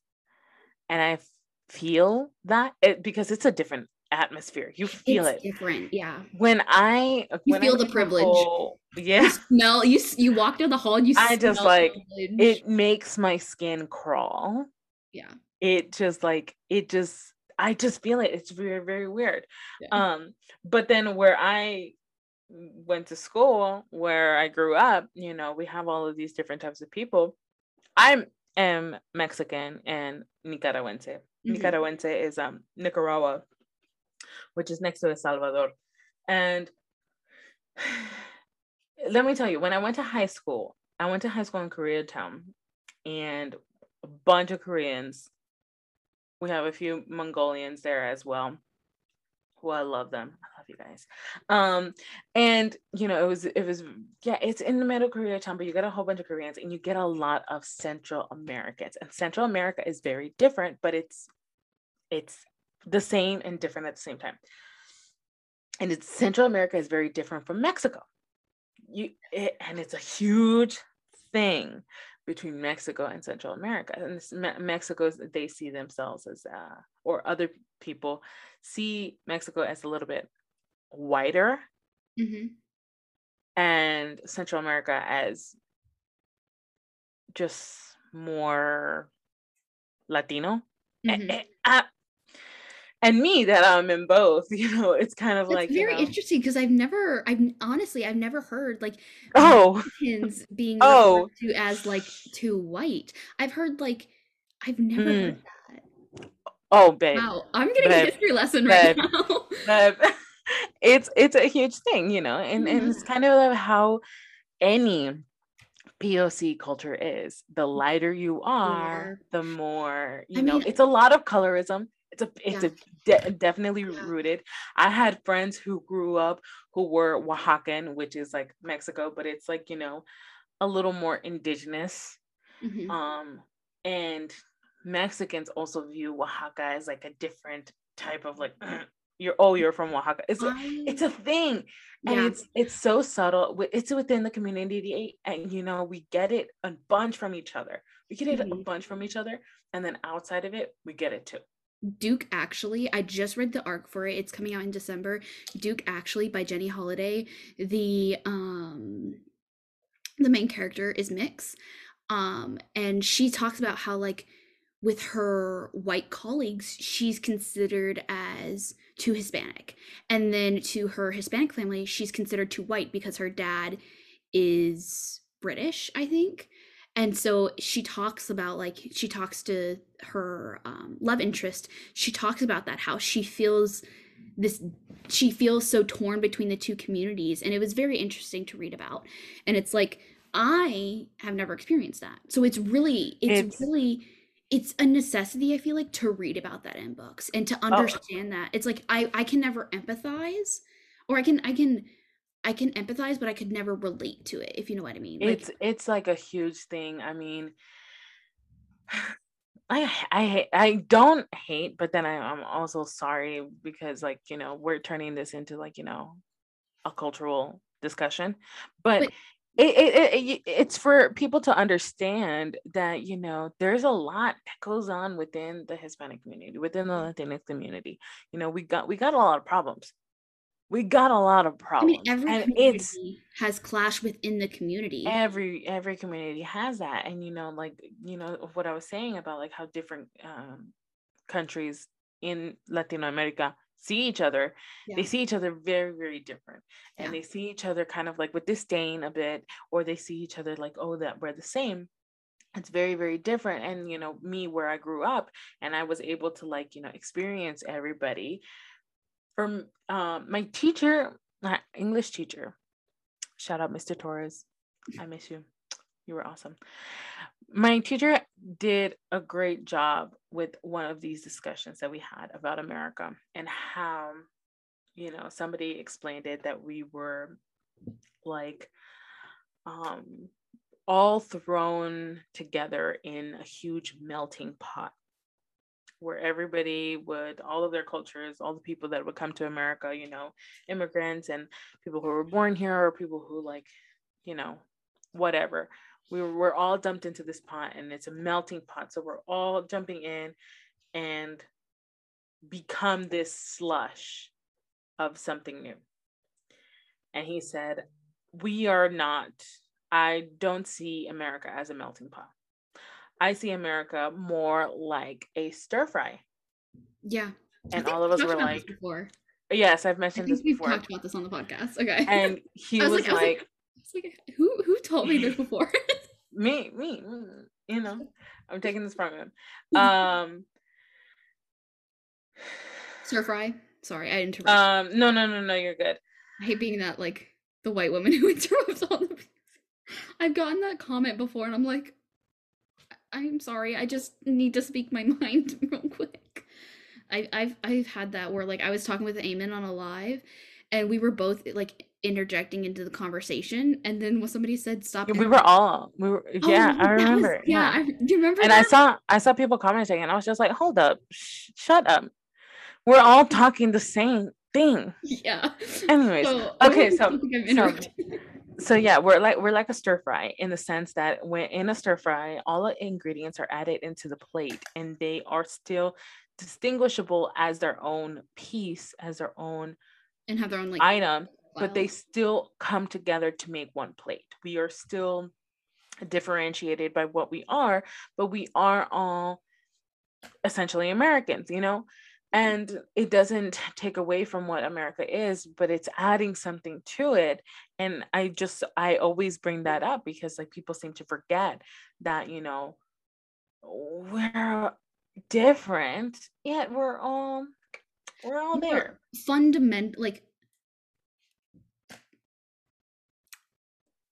and I feel that it because it's a different atmosphere. You feel it's it. different, yeah. When I You when I feel the privilege. whole- You yeah. smell you you walk down the hall and you I just, like, privilege. It makes my skin crawl. yeah. It just like it just I just feel it. It's very, very weird. Yeah. Um, but then where I went to school, where I grew up, you know, we have all of these different types of people. I am Mexican and Nicaragüense. Mhm. Nicaragüense is um Nicaragua, which is next to El Salvador. And let me tell you, when I went to high school, I went to high school in Koreatown, and a bunch of Koreans. We have a few Mongolians there as well. Who I love them. I you guys. Um, and you know, it was it was yeah, it's in the middle Koreatown, but you get a whole bunch of Koreans and you get a lot of Central Americans. And Central America is very different, but it's it's the same and different at the same time. And it's Central America is very different from Mexico. You it, and it's a huge thing between Mexico and Central America. And this, Me- Mexico's they see themselves as uh, or other people see Mexico as a little bit whiter hmm and Central America as just more Latino. A- hmm a- I- and me that I'm in both, you know, it's kind of That's like you very know, interesting because I've never, I've honestly, I've never heard like oh, Mexicans being Oh. referred to as like too white. I've heard like, I've never Mm. heard that. oh, babe. Wow, I'm getting a history lesson right Babe. now. it's it's a huge thing, you know, and, and Mhm. it's kind of how any POC culture is. The lighter you are, the more you I know. mean- It's a lot of colorism. It's a it's Yeah. a de- definitely Yeah. rooted. I had friends who grew up who were Oaxacan, which is like Mexico, but it's like you know a little more indigenous. Mhm. Um, and Mexicans also view Oaxaca as like a different type of like, you're oh you're from Oaxaca. It's a, I- it's a thing, and Yeah. it's it's so subtle. It's within the community, and you know we get it a bunch from each other. We get it a Mhm. bunch from each other, and then outside of it, we get it too. Duke actually, I just read the arc for it. It's coming out in December. Duke actually by Jenny Holiday. The um the main character is Mix. Um and she talks about how like with her white colleagues, she's considered as too Hispanic. And then to her Hispanic family, she's considered too white because her dad is British, I think. And so she talks about like she talks to her um, love interest. She talks about that how she feels this she feels so torn between the two communities and it was very interesting to read about. And it's like I have never experienced that. So it's really it's, It's- really it's a necessity I feel like to read about that in books and to oh. understand that. It's like I I can never empathize or I can I can I can empathize but I could never relate to it if you know what I mean. Like It's it's like a huge thing. I mean, I I I don't hate, but then I, I'm also sorry because like you know we're turning this into like you know a cultural discussion, but. But- it, it, it, it- it's for people to understand that you know there's a lot that goes on within the hispanic community within the latinx community. You know we got we got a lot of problems. We got a lot of problems I mean, every and community it's has clash within the community. every every community has that and you know like you know what i was saying about like how different um countries in latin america see each other they see each other very very different and Yeah. they see each other kind of like with disdain a bit or they see each other like oh that we're the same. It's very very different and you know me where i grew up and i was able to like you know experience everybody. From um my teacher my english teacher shout out mr torres i miss you. You were awesome my teacher did a great job with one of these discussions that we had about america and how you know somebody explained it that we were like um all thrown together in a huge melting pot where everybody would all of their cultures all the people that would come to america you know immigrants and people who were born here or people who like you know whatever we were, we're all dumped into this pot and it's a melting pot so we're all jumping in and become this slush of something new and he said we are not i don't see america as a melting pot i see america more like a stir fry yeah. And all of us were talked about this like before. yes i've I mentioned this we've before talked about this on the podcast. Okay. and he I was, was like- I was like like- It's like who who told me this before? me, me, me, you know, I'm taking this from him. Um, Stir fry. Sorry, I interrupted. um, no, no, no, no, you're good. I hate being that like the white woman who interrupts all the. I've gotten that comment before, and I'm like, "I- I'm sorry. I just need to speak my mind real quick. I, I've I've had that where like I was talking with Eamon on a live, and we were both like interjecting into the conversation, and then when somebody said stop, We were all, we were, Oh, yeah, that I was- remember, yeah, yeah. I, do you remember? And I saw, I saw people commenting, and I was just like, hold up, sh- shut up. We're all talking the same thing. yeah. Anyways, So, okay, so- don't think I'm so- so yeah we're like we're like a stir fry in the sense that when in a stir fry all the ingredients are added into the plate and they are still distinguishable as their own piece as their own and have their own like item but they still come together to make one plate. We are still differentiated by what we are but we are all essentially americans you know? And it doesn't take away from what america is but it's adding something to it. And i just i always bring that up because like people seem to forget that you know we're different yet we're all we're all there. Fundamental, like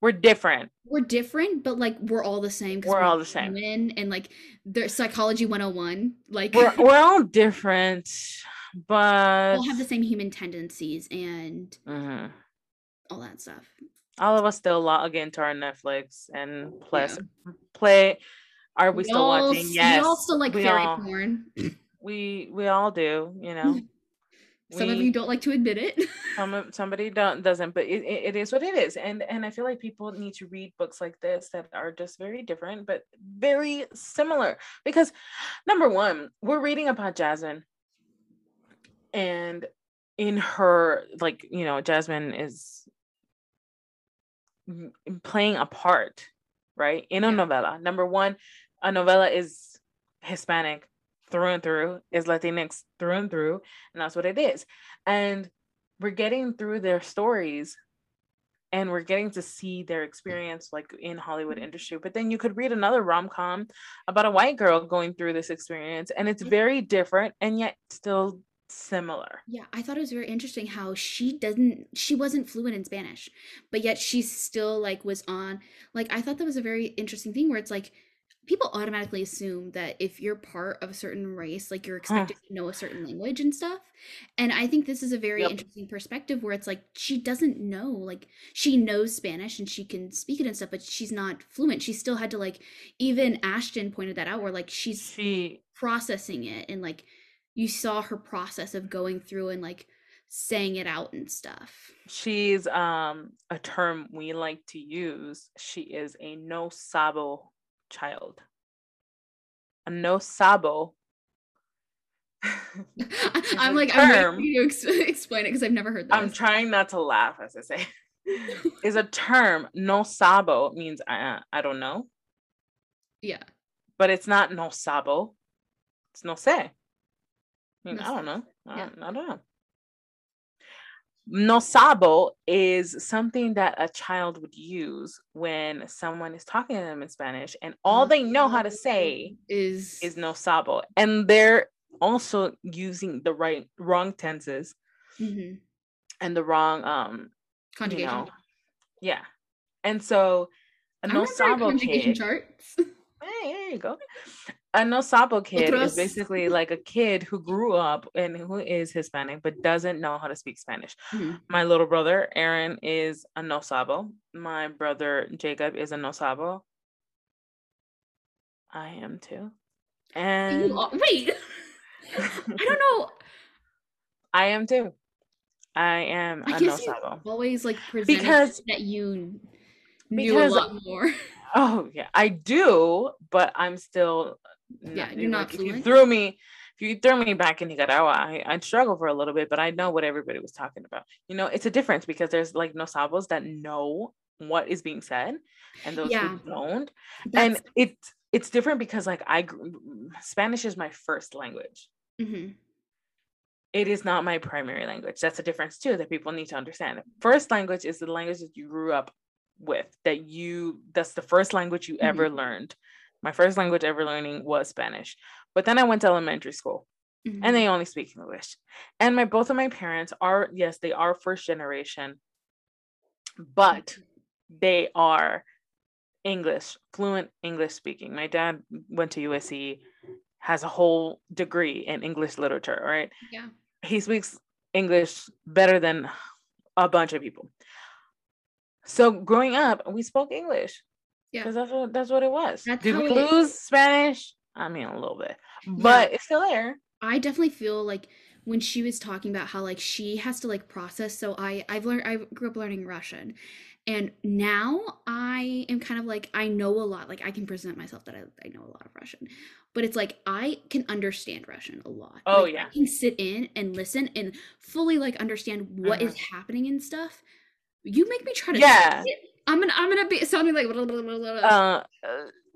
we're different we're different, but like we're all the same. We're all the same. human, and like there's psychology 101. Like we're, we're all different but we'll have the same human tendencies and Mhm. all that stuff. all of us still log into our netflix and plus play are we, still all, watching yes We all still like we fairy all- porn. we we all do you know Some of you don't like to admit it. some of- somebody don't doesn't but it, it it is what it is and and i feel like people need to read books like this that are just very different but very similar because number one we're reading about jasmine and in her like you know jasmine is playing a part right in a Yeah. novela number one a novela is hispanic through and through is latinx through and through and that's what it is. And we're getting through their stories and we're getting to see their experience like in hollywood industry. But then you could read another rom-com about a white girl going through this experience and it's very different and yet still similar. Yeah, I thought it was very interesting how she doesn't she wasn't fluent in Spanish, but yet she still like was on like I thought that was a very interesting thing where it's like people automatically assume that if you're part of a certain race, like you're expected to know a certain language and stuff. And I think this is a very Yep. interesting perspective where it's like she doesn't know, like she knows Spanish and she can speak it and stuff, but she's not fluent. She still had to like even Ashton pointed that out where like she's she processing it and like you saw her process of going through and like saying it out and stuff. she's um a term we like to use she is a no sabo child a no sabo I'm like I'm term. you to ex- explain it because I've never heard that. i'm trying not to laugh as i say is a term no sabo means I, I don't know yeah. but it's not no sabo it's no sé I, mean, No I don't know I, yeah. I don't know no sabo is something that a child would use when someone is talking to them in spanish and all they know how to say is is no sabo and they're also using the right wrong tenses Mhm. and the wrong um you conjugation. know yeah and so a I no sabo conjugation kid charts. Hey, there you go. A no sabo kid Otros. is basically like a kid who grew up and who is Hispanic but doesn't know how to speak Spanish. Mhm. My little brother Aaron is a no sabo. My brother Jacob is a no sabo. I am too. And are- wait. I don't know. I am too. I am I a no guess you sabo. always like presented Because- that you knew because- a lot more. Oh yeah, I do, but I'm still Yeah, you're not like, if you threw me if you threw me back in Nicaragua, I, I'd struggle for a little bit, but I know what everybody was talking about. You know, it's a difference because there's like no sabos that know what is being said and those Yeah. who don't. That's, and it's it's different because like I Spanish is my first language. mhm. It is not my primary language. That's a difference too that people need to understand. First language is the language that you grew up with, that you that's the first language you ever learned. My first language ever learning was Spanish. But then I went to elementary school Mhm. and they only speak English. And my both of my parents are yes, they are first generation, but they are English, fluent English speaking. My dad went to USC, has a whole degree in English literature, right? yeah. He speaks English better than a bunch of people. So growing up, we spoke English. Yeah. Because that's what that's what it was. That's Did how we it- lose Spanish? I mean a little bit. But it's still there. I definitely feel like when she was talking about how like she has to like process so I I've learned I grew up learning Russian and now I am kind of like I know a lot like I can present myself that I, I know a lot of Russian but it's like I can understand Russian a lot Oh, Like, yeah. I can sit in and listen and fully like understand what uh-huh. is happening and stuff you make me try to Yeah. I'm gonna I'm gonna be sounding like blah, blah, blah. Uh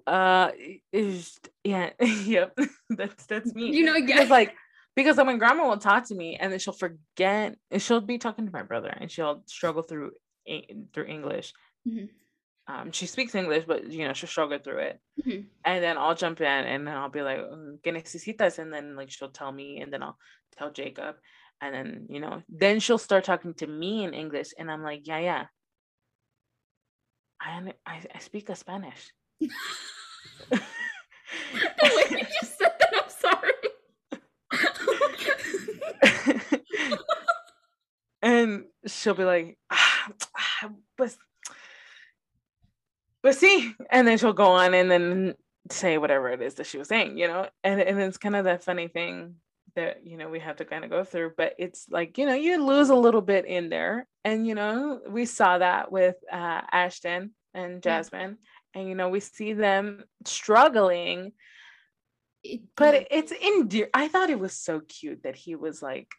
uh, uh is yeah, yep. that's that's me. you know yeah because like because when grandma will talk to me and then she'll forget and she'll be talking to my brother and she'll struggle through through English. Mhm. Um, she speaks English, but you know she'll struggle through it. Mhm. And then I'll jump in and then I'll be like, "Mm, "¿Qué necesitas?" And then like she'll tell me, and then I'll tell Jacob, and then you know then she'll start talking to me in English, and I'm like, "Yeah, yeah." I I, I speak a Spanish. the way you just said that I'm sorry. And she'll be like, ah, ah, but, but see, and then she'll go on and then say whatever it is that she was saying, you know, and and it's kind of that funny thing that you know we have to kind of go through but it's like you know you lose a little bit in there and you know we saw that with uh, ashton and jasmine and you know we see them struggling It- but yeah. it- it's endear i thought it was so cute that he was like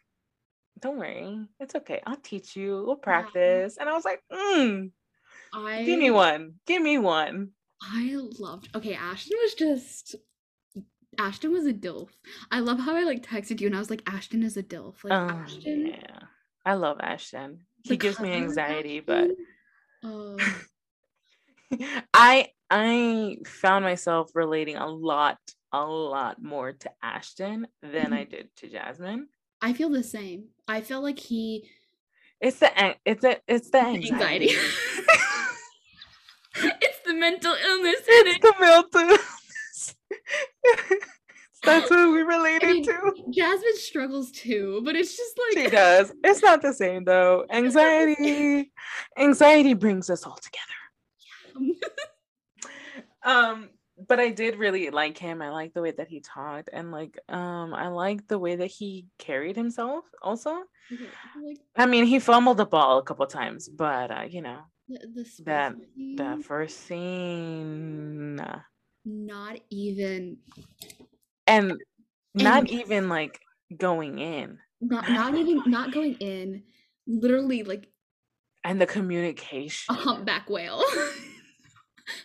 don't worry it's okay i'll teach you we'll practice and i was like mm, I give me one give me one I loved. Okay, Ashton was just. Ashton was a dilf. I love how I like texted you and I was like, Ashton is a dilf. Like oh, Ashton. yeah i love ashton he gives me anxiety but uh, I I found myself relating a lot, a lot more to Ashton than I did to Jasmine. I feel the same. I feel like he It's the it's the it's the anxiety. anxiety. it's the mental illness it's it. the mental. That's what we related mean, to. Jasmine struggles too, but it's just like She does. It's not the same though. Anxiety, anxiety brings us all together. um but i did really like him i like the way that he talked and like um i like the way that he carried himself also like i mean he fumbled the ball a couple times but uh you know the, the that that first scene uh, not even and not And- even like going in. Not not even not going in literally like and the communication. A humpback whale.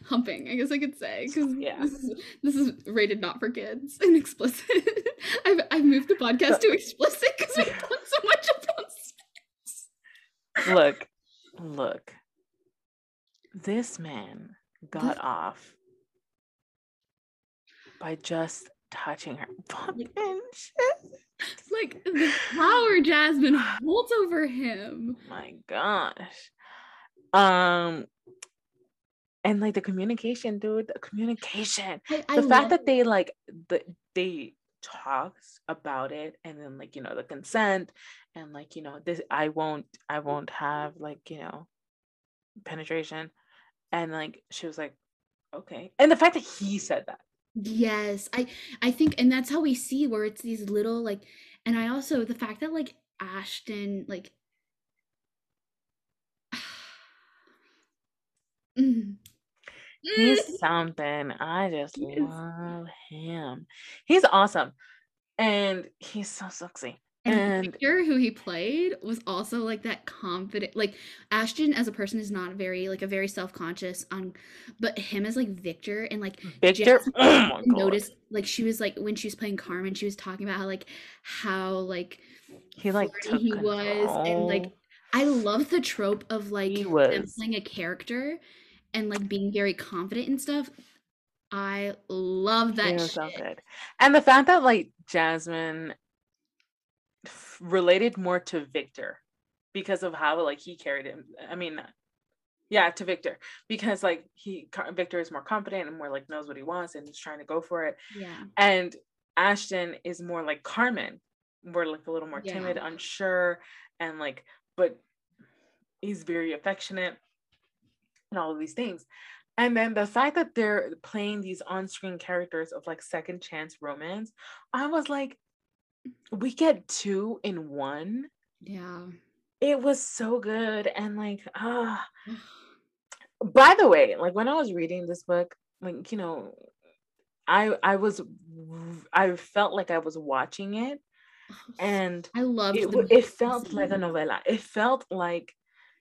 Humping i guess i could say because Yeah. this, is, this is rated not for kids and explicit i've, I've moved the podcast to explicit because we've done so much about sex. look look. This man got off by just touching her fucking shit. like the power jasmine holds over him. My gosh. Um and like the communication dude the communication. I, I the fact that they like the they talks about it and then like you know the consent and like you know this i won't i won't have like you know penetration. And like she was like okay. And the fact that he said that Yes, I I think and that's how we see where it's these little like and I also the fact that like Ashton like Mm. Mm. he's something i just love him he's awesome and he's so sexy And and Victor, who he played, was also like that confident. Like Ashton as a person is not very like a very self conscious on, but him as like Victor and like victor oh noticed like she was like when she was playing Carmen, she was talking about how like how like he like he was and like. I love the trope of like He was. playing a character and like being very confident and stuff. I love that shit. so. And the fact that like Jasmine related more to Victor because of how like he carried him. I mean, yeah, to Victor because like he Victor is more confident and more like knows what he wants and he's trying to go for it. Yeah. And Ashton is more like Carmen, more like a little more Yeah. timid, unsure, and like, but he's very affectionate and all of these things. And then the fact that they're playing these on-screen characters of like second chance romance, I was like, we get two in one. Yeah. It was so good. And like, ah, by the way, like when I was reading this book, like, you know, I I was I felt like I was watching it and I loved it, the it felt like a novela. It felt like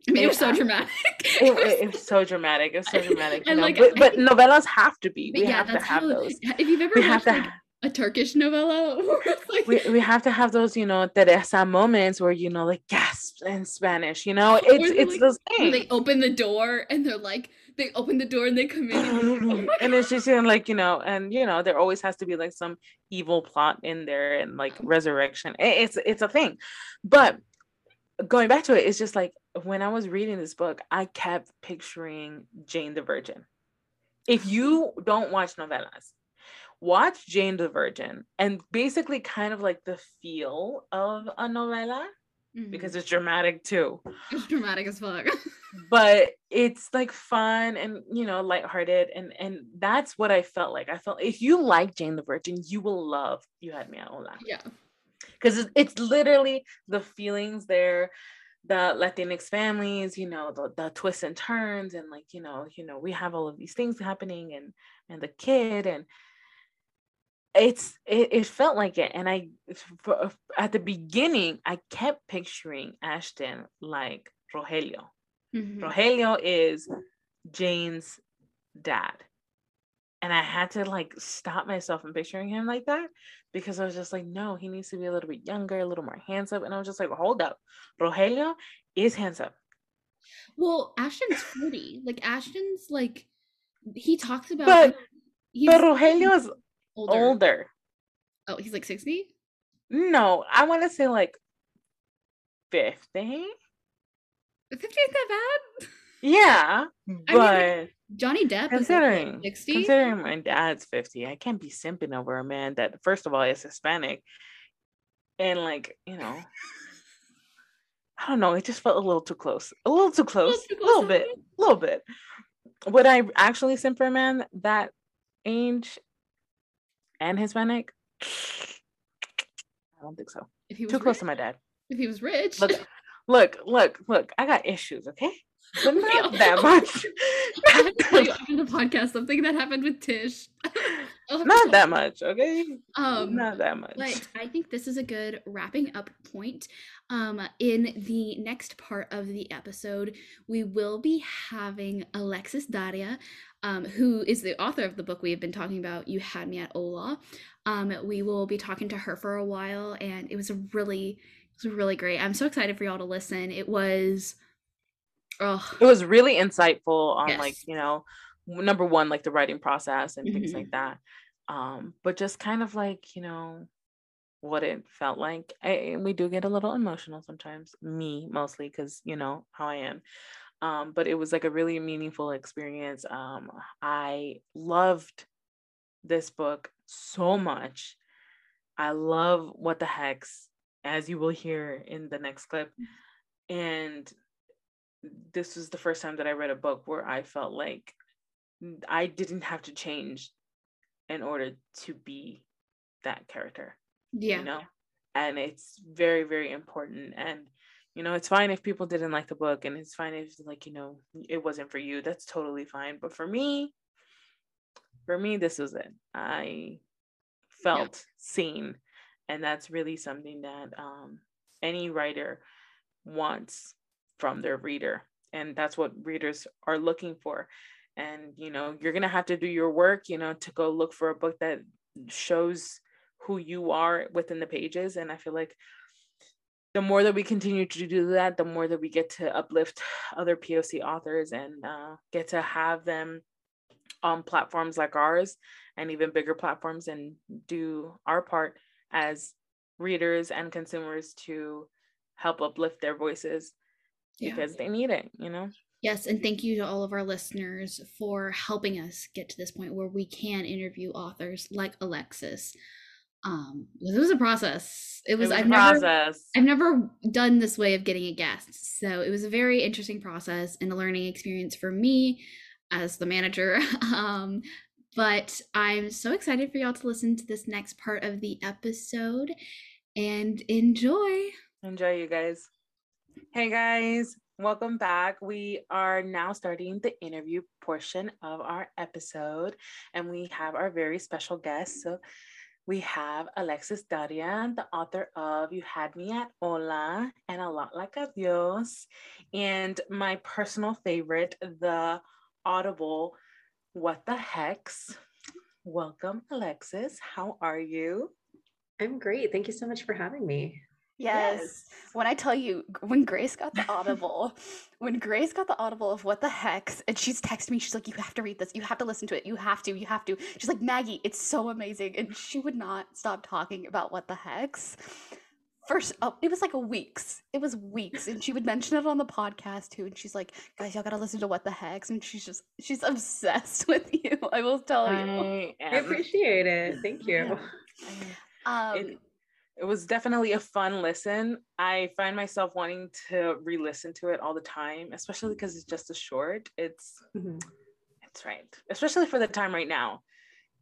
I mean, it it- was so I- dramatic. it, it, it was so dramatic. It was so dramatic. You And, know? like, but, but novelas have to be. We yeah, have to have how. those. If you've ever We have watched to. like a Turkish novela, like, we, we have to have those, you know, Teresa moments where you know, like gasps in Spanish. You know, it's it's like, those things. they open the door and they're like, they open the door and they come in. And, oh and it's just you know, like you know, and you know, there always has to be like some evil plot in there and like resurrection. It's it's a thing, but going back to it, it's just like when I was reading this book, I kept picturing Jane the Virgin. If you don't watch novelas, watch Jane the Virgin, and basically kind of like the feel of a novela Mhm. because it's dramatic too it's dramatic as fuck. but it's like fun and you know lighthearted and and that's what I felt like. I felt if you like Jane the Virgin, you will love You Had Me at Hola. yeah. because it's, it's literally the feelings there the latinx families you know the, the twists and turns and like you know you know we have all of these things happening and and the kid and it's it, it felt like it and i for, at the beginning i kept picturing ashton like rogelio. Mm-hmm. rogelio is jane's dad and i had to like stop myself from picturing him like that because i was just like no he needs to be a little bit younger a little more handsome and i was just like hold up. Rogelio is handsome. Well ashton's 40 like ashton's like he talks about but, but rogelio is older. older. Oh, he's like 60? No, I want to say like 50. 50 is that bad? Yeah, but I mean, Johnny Depp considering, is like 60. Considering my dad's 50, I can't be simping over a man that, first of all, is Hispanic. And like, you know, I don't know, it just felt a little too close. A little too close. A little, too close, a little bit. A little bit. Would I actually simp for a man that age and Hispanic? I don't think so. If he was too rich, close to my dad. If he was rich. Look, look, look, look. I got issues, okay? But not that much. I have to tell you on the podcast something that happened with Tish. not that much, okay? Um, not that much. But I think this is a good wrapping up point. Um, in the next part of the episode, we will be having Alexis Daria um, who is the author of the book we have been talking about, You Had Me at Hola. Um, we will be talking to her for a while, and it was a really, it was really great. I'm so excited for y'all to listen. It was, oh, it was really insightful on yes. like you know, number one, like the writing process and mm-hmm. things like that. Um, but just kind of like you know, what it felt like. I, we do get a little emotional sometimes, me mostly, because you know how I am um, but it was like a really meaningful experience. Um, I loved this book so much. I love what the hex, as you will hear in the next clip. Mm. And this was the first time that I read a book where I felt like I didn't have to change in order to be that character. Yeah. You know? And it's very, very important. And you know it's fine if people didn't like the book and it's fine if like you know it wasn't for you that's totally fine but for me for me this was it i felt yeah. seen and that's really something that um, any writer wants from their reader and that's what readers are looking for and you know you're gonna have to do your work you know to go look for a book that shows who you are within the pages and i feel like the more that we continue to do that, the more that we get to uplift other POC authors and uh, get to have them on platforms like ours and even bigger platforms and do our part as readers and consumers to help uplift their voices yeah. because they need it, you know? Yes, and thank you to all of our listeners for helping us get to this point where we can interview authors like Alexis. Um it was a process. It was, it was i've never process. i've never done this way of getting a guest so it was a very interesting process and a learning experience for me as the manager. Um but i'm so excited for y'all to listen to this next part of the episode and enjoy. Enjoy you guys. Hey guys welcome back we are now starting the interview portion of our episode and we have our very special guest so we have Alexis Daria, the author of You Had Me at Hola and A Lot Like Adios, and my personal favorite, the Audible What the Hex. Welcome, Alexis. How are you? I'm great. Thank you so much for having me. Yes. yes. When I tell you, when Grace got the audible, when Grace got the audible of what the hex, and she's texting me, she's like, "You have to read this. You have to listen to it. You have to. You have to." She's like, "Maggie, it's so amazing," and she would not stop talking about what the hex. First, oh, it was like a weeks. It was weeks, and she would mention it on the podcast too. And she's like, "Guys, y'all gotta listen to what the hex," and she's just she's obsessed with you. I will tell you. I, I appreciate it. Thank you. Um, it, it was definitely a fun listen. I find myself wanting to re-listen to it all the time, especially because it's just a short. It's mm-hmm. it's right, especially for the time right now.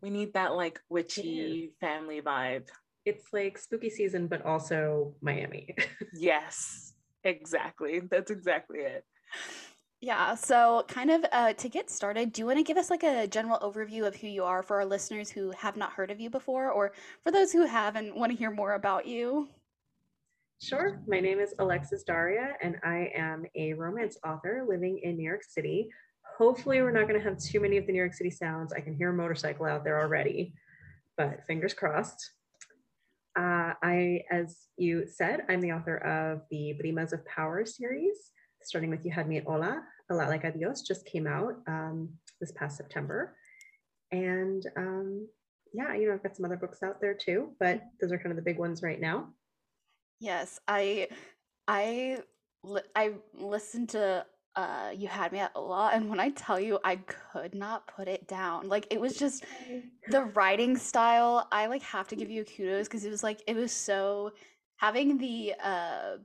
We need that like witchy family vibe. it's like spooky season, but also Miami. yes, exactly. That's exactly it. Yeah, so kind of uh, to get started, do you want to give us like a general overview of who you are for our listeners who have not heard of you before, or for those who have and want to hear more about you? Sure. My name is Alexis Daria, and I am a romance author living in New York City. Hopefully, we're not going to have too many of the New York City sounds. I can hear a motorcycle out there already, but fingers crossed. Uh, I, as you said, I'm the author of the Primas of Power series starting with You Had Me at Hola, A Lot Like Adios just came out um, this past September. And um, yeah, you know, I've got some other books out there too, but those are kind of the big ones right now. Yes, I, I, I listened to uh, you had me at a lot and when i tell you i could not put it down like it was just the writing style i like have to give you kudos because it was like it was so having the uh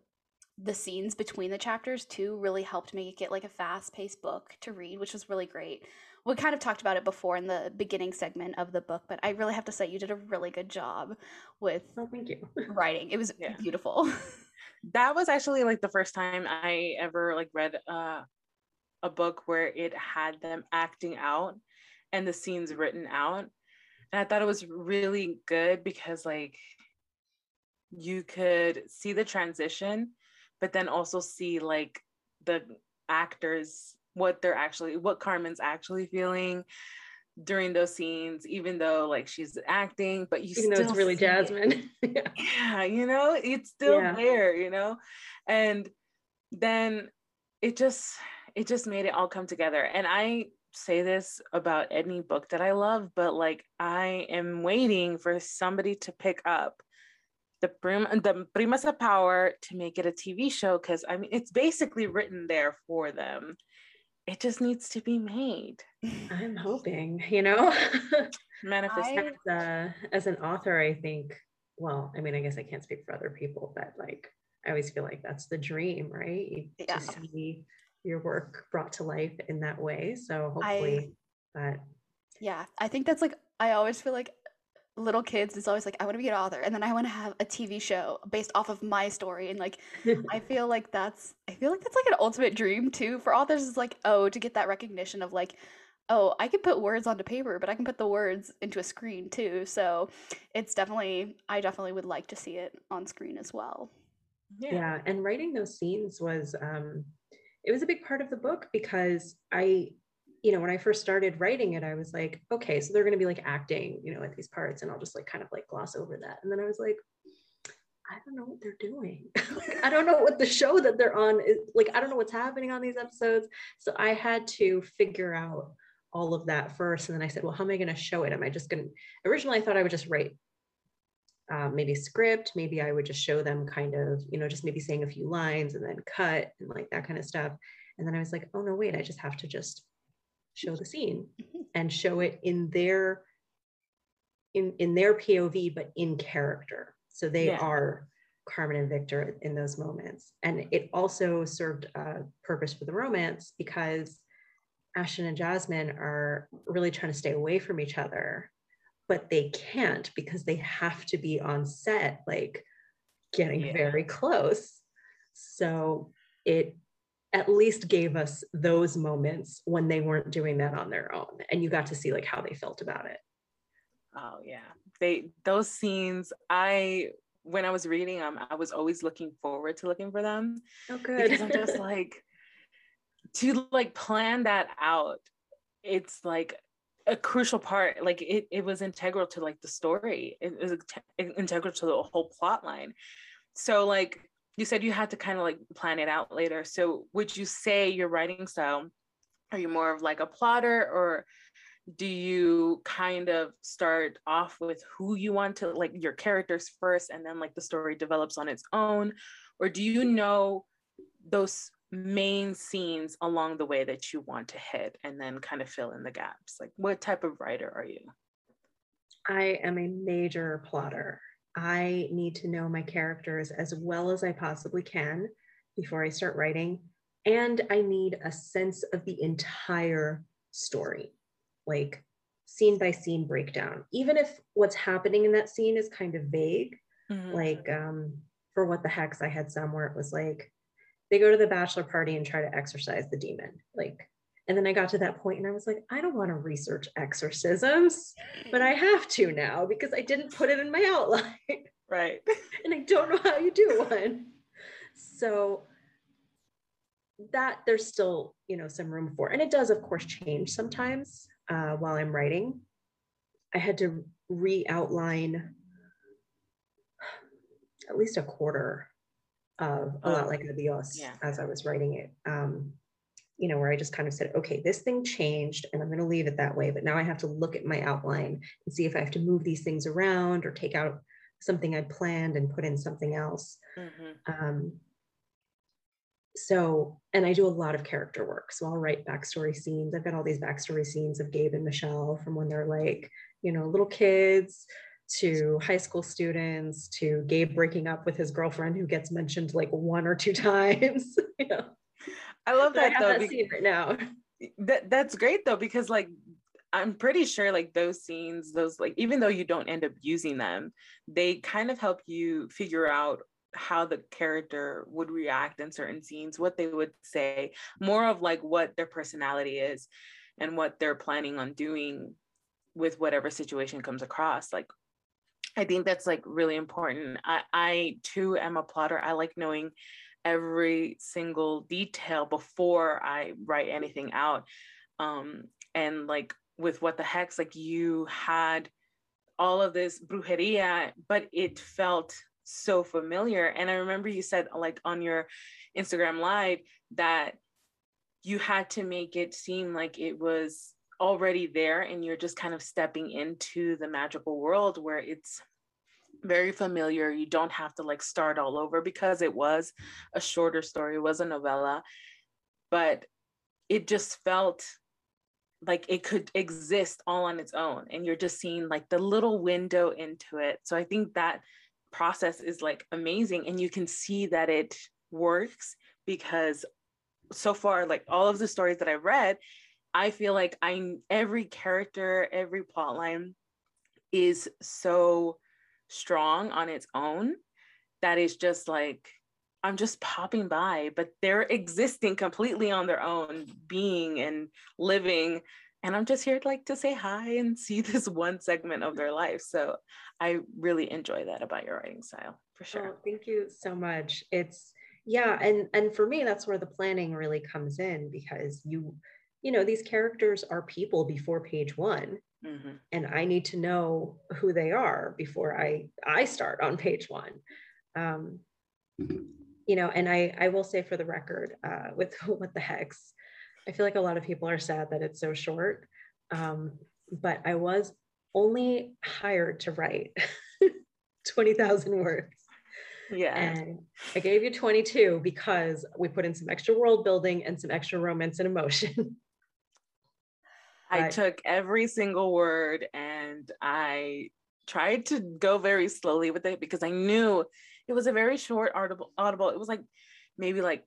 the scenes between the chapters too really helped make it like a fast-paced book to read which was really great. We kind of talked about it before in the beginning segment of the book but i really have to say you did a really good job with oh, thank you. writing. It was yeah. beautiful. That was actually like the first time i ever like read uh, a book where it had them acting out and the scenes written out. And i thought it was really good because like you could see the transition but then also see like the actors what they're actually what Carmen's actually feeling during those scenes, even though like she's acting, but you even still it's really Jasmine. It. yeah, you know, it's still yeah. there, you know, and then it just it just made it all come together. And I say this about any book that I love, but like I am waiting for somebody to pick up the prim the primas of power to make it a tv show because i mean it's basically written there for them. It just needs to be made. I'm hoping you know? Manifest. I, uh, as an author i think well i mean i guess i can't speak for other people but like i always feel like that's the dream right? Yeah. to see your work brought to life in that way. So hopefully I, that yeah i think that's like i always feel like little kids is always like i want to be an author and then i want to have a tv show based off of my story and like i feel like that's i feel like that's like an ultimate dream too for authors is like oh to get that recognition of like oh i can put words onto paper but i can put the words into a screen too so it's definitely i definitely would like to see it on screen as well. Yeah, yeah and writing those scenes was um it was a big part of the book because i you know, when I first started writing it, I was like, okay, so they're going to be like acting, you know, at these parts, and I'll just like kind of like gloss over that. And then I was like, I don't know what they're doing. I don't know what the show that they're on is like. I don't know what's happening on these episodes. So I had to figure out all of that first. And then I said, well, how am I going to show it? Am I just going to? Originally, I thought I would just write um, maybe script. Maybe I would just show them kind of, you know, just maybe saying a few lines and then cut and like that kind of stuff. And then I was like, oh no, wait, I just have to just show the scene mm-hmm. and show it in their in in their POV but in character. So they yeah. are Carmen and Victor in those moments. And it also served a purpose for the romance because Ashton and Jasmine are really trying to stay away from each other, but they can't because they have to be on set, like getting yeah. very close. So it at least gave us those moments when they weren't doing that on their own and you got to see like how they felt about it. Oh yeah. They those scenes i when i was reading them i was always looking forward to looking for them oh good because i'm just like to like plan that out it's like a crucial part like it, it was integral to like the story. It was integral to the whole plot line. So like you said you had to kind of like plan it out later. So would you say your writing style, are you more of like a plotter or do you kind of start off with who you want to like your characters first and then like the story develops on its own? Or do you know those main scenes along the way that you want to hit and then kind of fill in the gaps? Like what type of writer are you? I am a major plotter. I need to know my characters as well as I possibly can before I start writing. And I need a sense of the entire story. Like, scene by scene breakdown, even if what's happening in that scene is kind of vague. Mhm. Like um, for what the hex, I had somewhere it was like they go to the bachelor party and try to exorcise the demon. Like, and then I got to that point and I was like, I don't want to research exorcisms, but I have to now because I didn't put it in my outline right. and I don't know how you do one. So that there's still, you know, some room for, and it does, of course, change sometimes uh, while I'm writing. I had to re-outline at least a quarter of a lot Oh, like Adios yeah. as I was writing it. Um, you know, where I just kind of said, okay, this thing changed and I'm going to leave it that way. But now I have to look at my outline and see if I have to move these things around or take out something I'd planned and put in something else. Mhm. Um, so, and I do a lot of character work. So I'll write backstory scenes. I've got all these backstory scenes of Gabe and Michelle from when they're like, you know, little kids to high school students to Gabe breaking up with his girlfriend who gets mentioned like one or two times. you know, I love I that have though. that be- scene right now. that that's great though because like i'm pretty sure like those scenes those like even though you don't end up using them they kind of help you figure out how the character would react in certain scenes what they would say more of like what their personality is and what they're planning on doing with whatever situation comes across like i think that's like really important i i too am a plotter i like knowing every single detail before I write anything out. Um, and like with what the hex, like you had all of this brujeria, but it felt so familiar. And I remember you said like on your Instagram live that you had to make it seem like it was already there and you're just kind of stepping into the magical world where it's very familiar. You don't have to like start all over because it was a shorter story, it was a novella, but it just felt like it could exist all on its own. And you're just seeing like the little window into it. So I think that process is like amazing. And you can see that it works because so far, like all of the stories that I've read, I feel like I every character, every plot line is so strong on its own that is just like I'm just popping by, but they're existing completely on their own, being and living. And I'm just here like to say hi and see this one segment of their life. So I really enjoy that about your writing style for sure. Oh, thank you so much. It's yeah, and and for me, that's where the planning really comes in because you, you know, these characters are people before page one, Mhm. and I need to know who they are before I I start on page one. Um, you know, and I I will say for the record, uh, with what the hex, I feel like a lot of people are sad that it's so short, um, but I was only hired to write twenty thousand words. Yeah. And I gave you 22 because we put in some extra world building and some extra romance and emotion. I took every single word and I tried to go very slowly with it because I knew it was a very short audible audible. It was like maybe like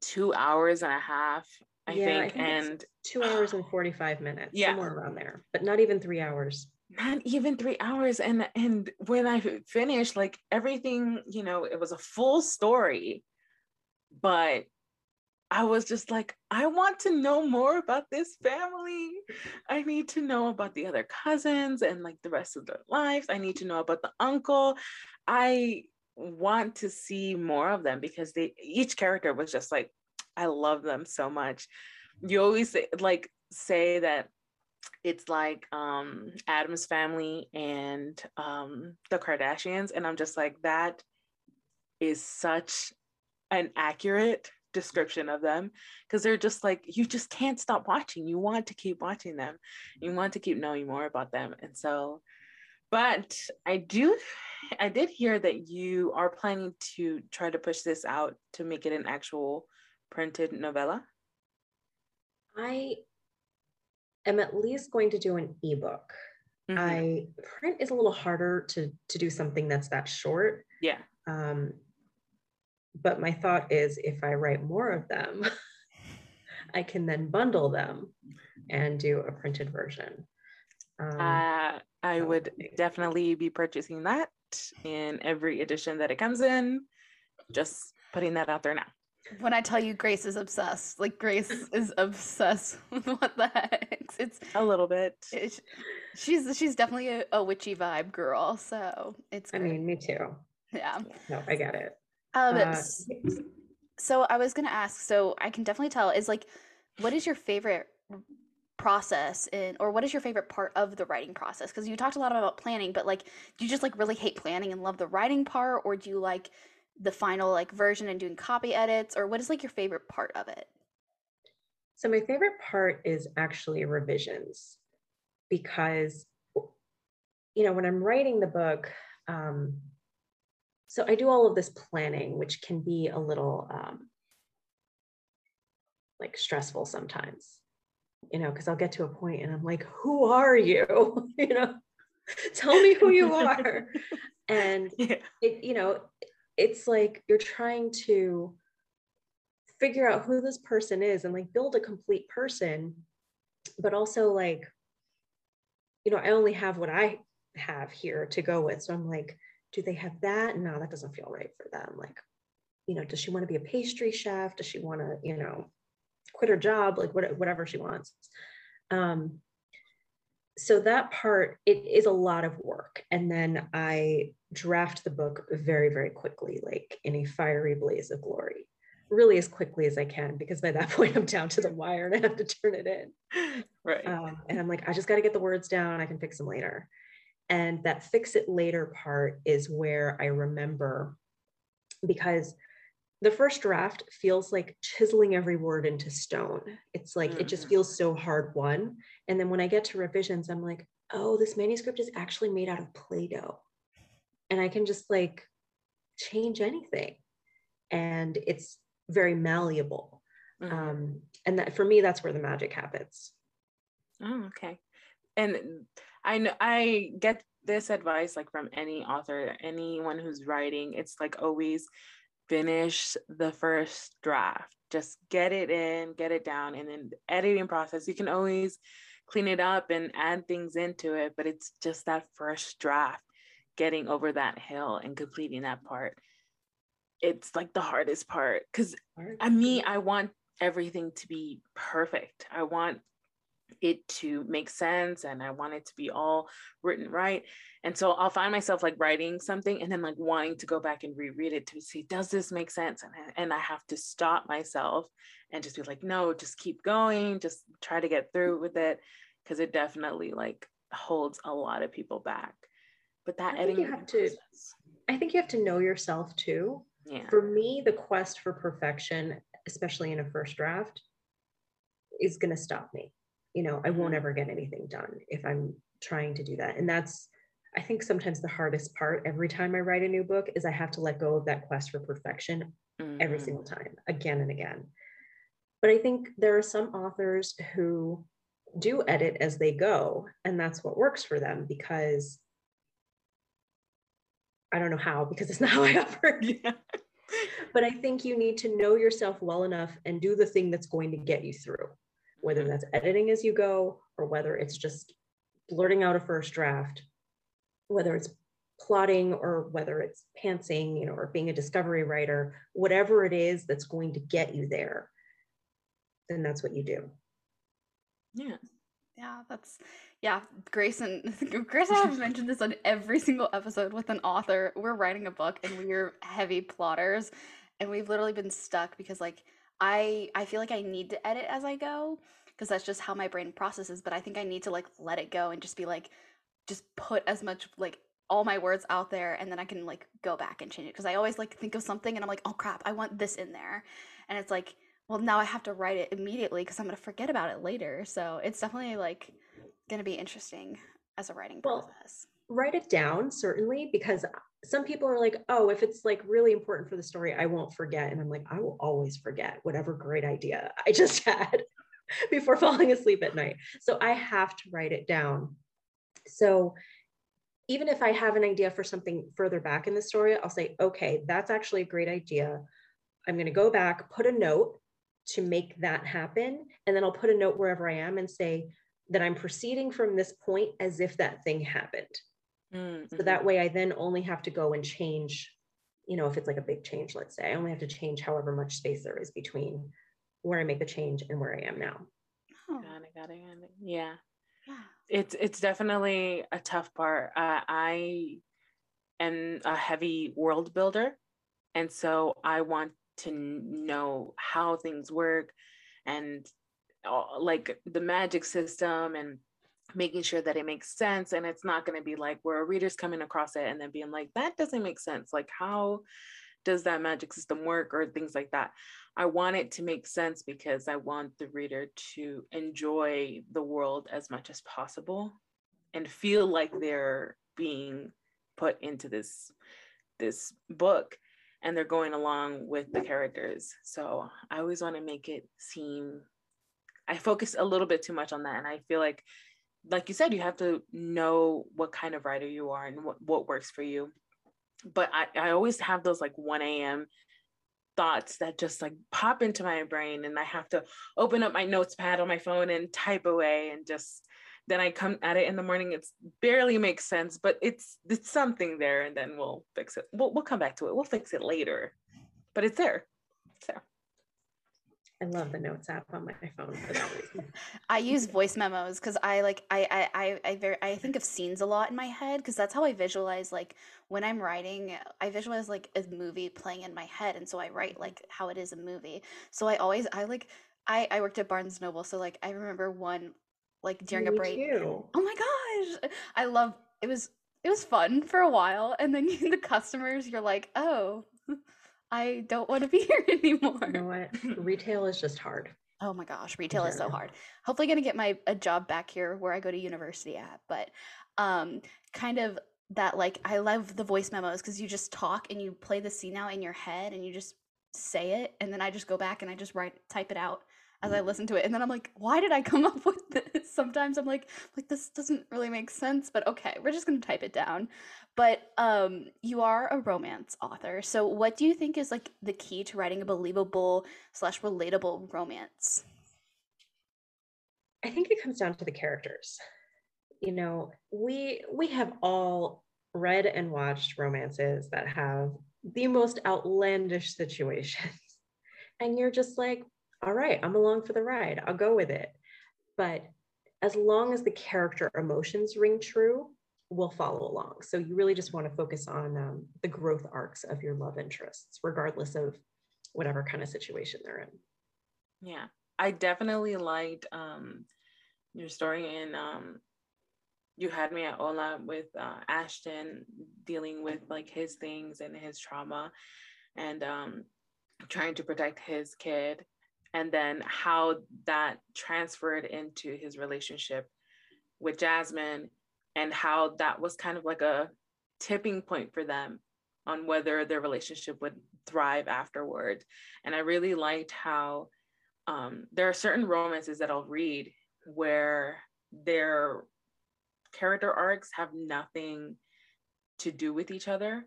two hours and a half, I Yeah, I think. think and Two hours and 45 minutes, Yeah. somewhere around there, but not even three hours. not even three hours. And and when I finished, like everything, you know, it was a full story, but I was just like, I want to know more about this family. I need to know about the other cousins and like the rest of their lives. I need to know about the uncle. I want to see more of them because they each character was just like, I love them so much. You always say, like say that it's like um Addams family and um the Kardashians. And I'm just like, that is such an accurate description of them because they're just like you just can't stop watching you want to keep watching them you want to keep knowing more about them and so but i do i did hear that you are planning to try to push this out to make it an actual printed novella I am at least going to do an ebook. Mhm. I print is a little harder to to do something that's that short. yeah Um, but my thought is if I write more of them, I can then bundle them and do a printed version. Um, Uh, I so- would definitely be purchasing that in every edition that it comes in. Just putting that out there now. When I tell you Grace is obsessed, like Grace is obsessed with what the hex. It's, A little bit. it's she's she's definitely a, a witchy vibe girl. So it's I mean, me too. yeah. No, I get it. Um, Uh, so I was gonna ask. So I can definitely tell is like, what is your favorite process in, or what is your favorite part of the writing process? Because you talked a lot about planning, but like, do you just like really hate planning and love the writing part, or do you like the final like version and doing copy edits, or what is like your favorite part of it? So my favorite part is actually revisions because you know when I'm writing the book, um, so I do all of this planning, which can be a little um, like stressful sometimes, you know, because I'll get to a point and I'm like, who are you? you know, tell me who you are. and Yeah. it you know it's like you're trying to figure out who this person is and like build a complete person but also like you know i only have what i have here to go with so i'm like do they have that? No that doesn't feel right for them. Like you know does she want to be a pastry chef? Does she want to you know quit her job? Like what, whatever she wants. Um so that part it is a lot of work. And then i draft the book very very quickly like in a fiery blaze of glory really as quickly as i can because by that point i'm down to the wire and i have to turn it in. Right. um, and i'm like i just got to get the words down. I can fix them later and that fix it later part is where i remember because the first draft feels like chiseling every word into stone it's like it just Mhm. feels so hard won and then when i get to revisions i'm like oh this manuscript is actually made out of play-doh and i can just like change anything and it's very malleable Mhm. um, and that for me that's where the magic happens Oh, okay. And I know I get this advice like from any author, anyone who's writing. It's like always finish the first draft. Just get it in, get it down, and then the editing process. You can always clean it up and add things into it, but it's just that first draft, getting over that hill and completing that part. It's like the hardest part because I me, I want everything to be perfect. I want it to make sense and I want it to be all written right. And so I'll find myself like writing something and then like wanting to go back and reread it to see, does this make sense? And, I- and I have to stop myself and just be like, no, just keep going, just try to get through with it. Cause it definitely like holds a lot of people back. But that I think you editing have to- process, i think you have to know yourself too yeah. for me the quest for perfection especially in a first draft is going to stop me you know i won't Mhm. ever get anything done if i'm trying to do that and that's i think sometimes the hardest part every time i write a new book is i have to let go of that quest for perfection every Mhm. single time again and again but i think there are some authors who do edit as they go and that's what works for them because i don't know how because it's not how i operate Yeah. but I think you need to know yourself well enough and do the thing that's going to get you through, whether that's editing as you go or whether it's just blurting out a first draft, whether it's plotting or whether it's pantsing, you know, or being a discovery writer, whatever it is that's going to get you there, then that's what you do. Yeah. Yeah, that's yeah. Grace and Grace and I have mentioned this on every single episode with an author. We're writing a book and we're heavy plotters, and we've literally been stuck because like I I feel like I need to edit as I go because that's just how my brain processes. But I think I need to like let it go and just be like, just put as much like all my words out there, and then I can like go back and change it because I always like think of something and I'm like, oh crap, I want this in there, and it's like well now i have to write it immediately because i'm going to forget about it later so it's definitely like going to be interesting as a writing Well, process Write it down, certainly, because some people are like, oh, if it's like really important for the story, I won't forget. And I'm like, I will always forget whatever great idea I just had before falling asleep at night. So I have to write it down. So even if I have an idea for something further back in the story, I'll say, okay, that's actually a great idea. I'm going to go back, put a note to make that happen. And then I'll put a note wherever I am and say, that I'm proceeding from this point as if that thing happened. Mm-hmm. So that way I then only have to go and change, you know, if it's like a big change, let's say, I only have to change however much space there is between where I make the change and where I am now. Oh, Got it, got it, got it. Yeah. yeah. it's it's definitely a tough part. Uh, I am a heavy world builder, and so I want to know how things work, and uh, like the magic system, and making sure that it makes sense. And it's not going to be like where a reader's coming across it and then being like, that doesn't make sense. Like how does that magic system work or things like that. I want it to make sense because I want the reader to enjoy the world as much as possible and feel like they're being put into this this book and they're going along with the characters. So I always want to make it seem I focus a little bit too much on that and I feel like like you said you have to know what kind of writer you are and what, what works for you but I, I always have those like 1 a.m thoughts that just like pop into my brain and I have to open up my notes pad on my phone and type away and just then I come at it in the morning. It's barely makes sense, but it's it's something there, and then we'll fix it. We'll we'll come back to it. We'll fix it later, but it's there. It's there. I love the notes app on my phone for that reason. I use voice memos because I like I I I I, very, I think of scenes a lot in my head because that's how I visualize like when I'm writing. I visualize like a movie playing in my head, and so I write mm-hmm. like how it is a movie. So I always I like I I worked at Barnes Noble, so like I remember one like during a break. too. Oh my gosh, I love it was it was fun for a while, and then the customers you're like oh. I don't want to be here anymore. You know what? Retail is just hard. Oh my gosh, retail is so hard. Hopefully gonna get my a job back here where I go to university at, but um kind of that like I love the voice memos because you just talk and you play the scene out in your head and you just say it and then I just go back and I just write type it out as I listen to it and then I'm like, why did I come up with this? Sometimes I'm like like this doesn't really make sense, but okay, we're just gonna type it down. But um you are a romance author. So what do you think is like the key to writing a believable slash relatable romance? I think it comes down to the characters. You know, we we have all read and watched romances that have the most outlandish situations. And you're just like, all right, I'm along for the ride. I'll go with it. But as long as the character emotions ring true, we'll follow along. So you really just want to focus on um, the growth arcs of your love interests, regardless of whatever kind of situation they're in. Yeah, I definitely liked um, your story in um, you had me at Hola with uh, Ashton dealing with like his things and his trauma, and um, trying to protect his kid, and then how that transferred into his relationship with Jasmine, and how that was kind of like a tipping point for them on whether their relationship would thrive afterward. And I really liked how um, there are certain romances that I'll read where their character arcs have nothing to do with each other,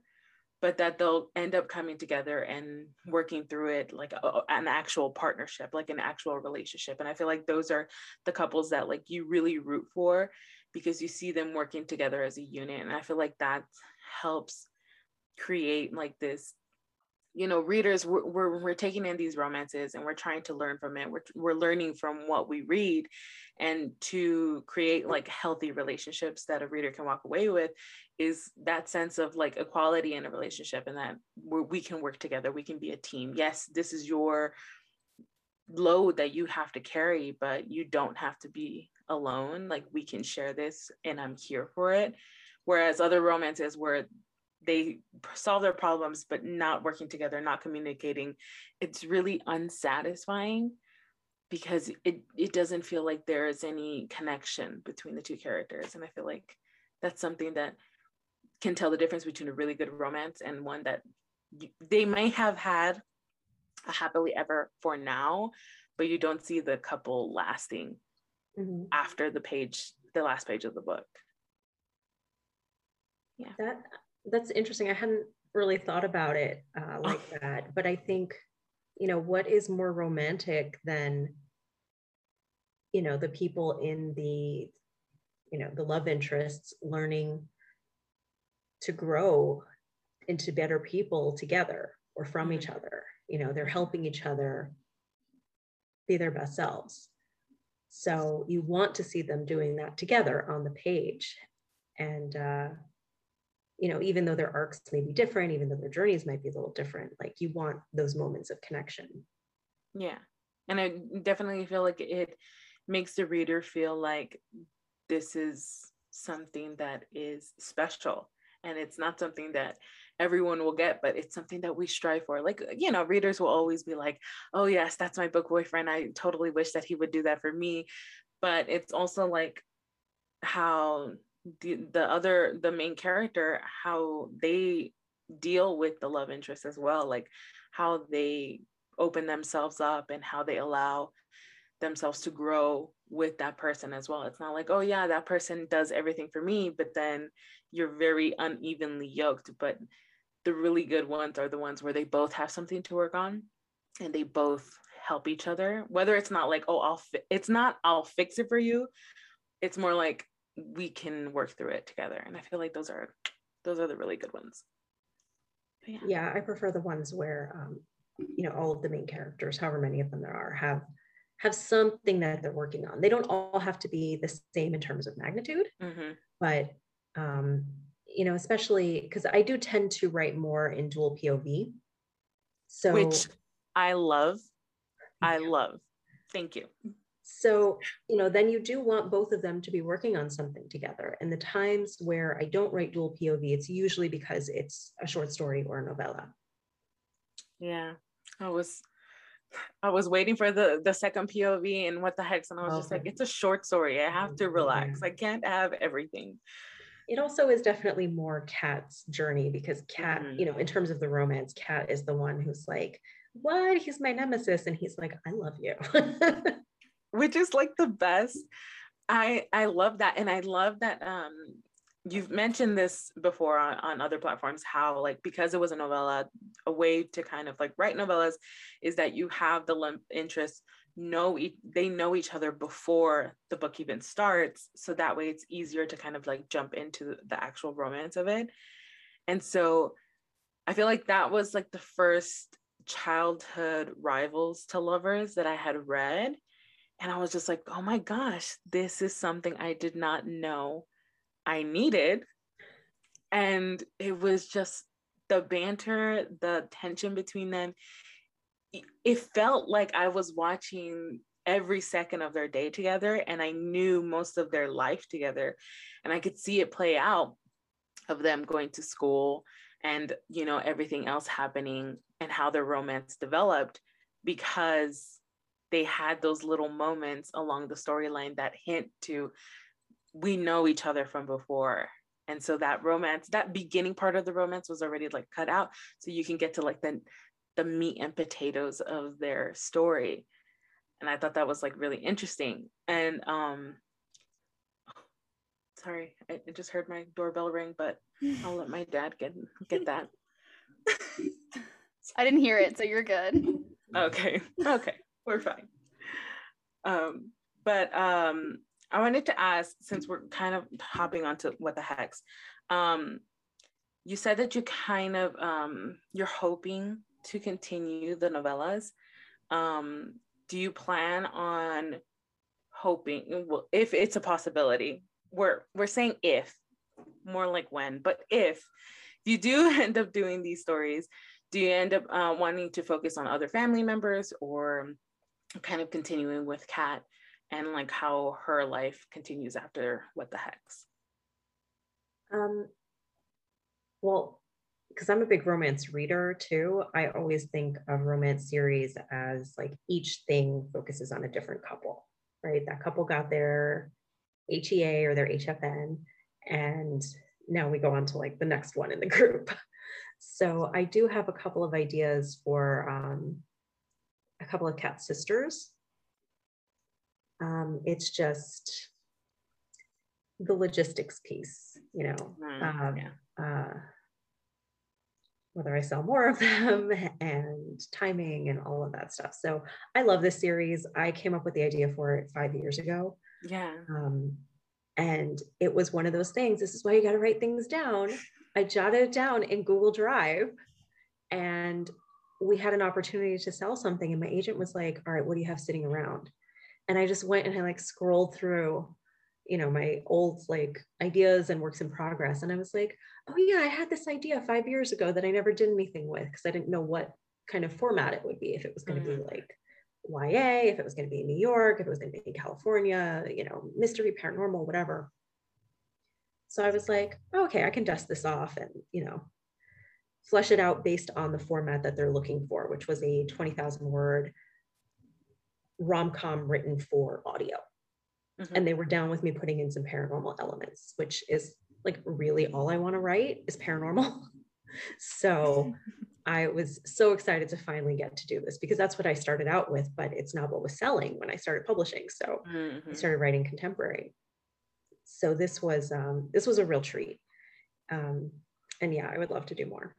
but that they'll end up coming together and working through it like a, an actual partnership, like an actual relationship. And I feel like those are the couples that like you really root for because you see them working together as a unit. And I feel like that helps create like this you know readers we're, we're, we're taking in these romances and we're trying to learn from it. We're, we're learning from what we read and to create like healthy relationships that a reader can walk away with is that sense of like equality in a relationship and that we can work together. We can be a team. Yes this is your load that you have to carry but you don't have to be alone. Like we can share this and i'm here for it. Whereas other romances where they solve their problems but not working together not communicating it's really unsatisfying because it it doesn't feel like there is any connection between the two characters and i feel like that's something that can tell the difference between a really good romance and one that they may have had a happily ever for now but you don't see the couple lasting Mhm. after the page the last page of the book Yeah. That that's interesting. I hadn't really thought about it uh, like that, but I think, you know, what is more romantic than you know the people in the you know the love interests learning to grow into better people together or from each Mhm. other you know they're helping each other be their best selves so you want to see them doing that together on the page and uh you know even though their arcs may be different even though their journeys might be a little different like you want those moments of connection Yeah. And I definitely feel like it makes the reader feel like this is something that is special and it's not something that everyone will get, but it's something that we strive for. Like, you know, readers will always be like, oh, yes, that's my book boyfriend. I totally wish that he would do that for me. But it's also like how the, the other, the main character, how they deal with the love interest as well. Like, how they open themselves up and how they allow themselves to grow with that person as well. It's not like, oh yeah, that person does everything for me, but then you're very unevenly yoked. But the really good ones are the ones where they both have something to work on and they both help each other. Whether it's not like, oh, I'll fi- it's not I'll fix it for you. It's more like we can work through it together. And I feel like those are those are the really good ones. Yeah. yeah i prefer the ones where um you know all of the main characters however many of them there are have have something that they're working on they don't all have to be the same in terms of magnitude Mhm. but um you know especially because i do tend to write more in dual pov so Which I love. I love. Thank you. So you know then you do want both of them to be working on something together and the times where i don't write dual pov it's usually because it's a short story or a novella Yeah. I was I was waiting for the the second POV and what the hex and I was just like it's a short story. I have to relax. Yeah. I can't have everything. it also is definitely more Kat's journey because Kat, Mhm. you know, in terms of the romance, Kat is the one who's like, What? He's my nemesis. And he's like, I love you. Which is like the best. I I love that and I love that um you've mentioned this before on, on other platforms how like because it was a novella a way to kind of like write novellas is that you have the love interest know e- they know each other before the book even starts so that way it's easier to kind of like jump into the actual romance of it and so i feel like that was like the first childhood rivals to lovers that i had read and i was just like oh my gosh this is something i did not know i needed. And it was just the banter the tension between them it- felt like I was watching every second of their day together and I knew most of their life together and I could see it play out of them going to school and you know everything else happening and how their romance developed because they had those little moments along the storyline that hint to we know each other from before. And so that romance that beginning part of the romance was already like cut out. So you can get to like the the meat and potatoes of their story. And i thought that was like really interesting. And um sorry i, I just heard my doorbell ring but i'll let my dad get get that. I didn't hear it, so you're good. okay okay we're fine. Um but um i wanted to ask since we're kind of hopping onto what the hex um you said that you kind of um you're hoping to continue the novellas. Um do you plan on hoping well if it's a possibility we're we're saying if more like when but if you do end up doing these stories do you end up uh, wanting to focus on other family members or kind of continuing with kat and like how her life continues after what the hex um, well, because I'm a big romance reader too, I always think of romance series as like each thing focuses on a different couple, right? That couple got their HEA or their HFN, and now we go on to like the next one in the group. So I do have a couple of ideas for um, a couple of Kat sisters. Um, it's just the logistics piece, you know. Mm, Um, yeah uh, whether I sell more of them and timing and all of that stuff. So I love this series. I came up with the idea for it five years ago. Yeah. Um, and it was one of those things. This is why you got to write things down. I jotted it down in Google Drive and we had an opportunity to sell something. And my agent was like, All right, what do you have sitting around? And I just went and I like scrolled through you know my old like ideas and works in progress and i was like oh yeah i had this idea five years ago that i never did anything with because i didn't know what kind of format it would be if it was going to mm-hmm. be like ya if it was going to be in new york if it was going to be in california you know mystery paranormal whatever so i was like oh, okay i can dust this off and you know flesh it out based on the format that they're looking for which was a 20000 word rom-com written for audio Mm-hmm. And they were down with me putting in some paranormal elements, which is like really all I want to write is paranormal. so I was so excited to finally get to do this because that's what I started out with, but it's not what was selling when I started publishing. So mm-hmm. I started writing contemporary. So this was um, this was a real treat. Um, and yeah, I would love to do more.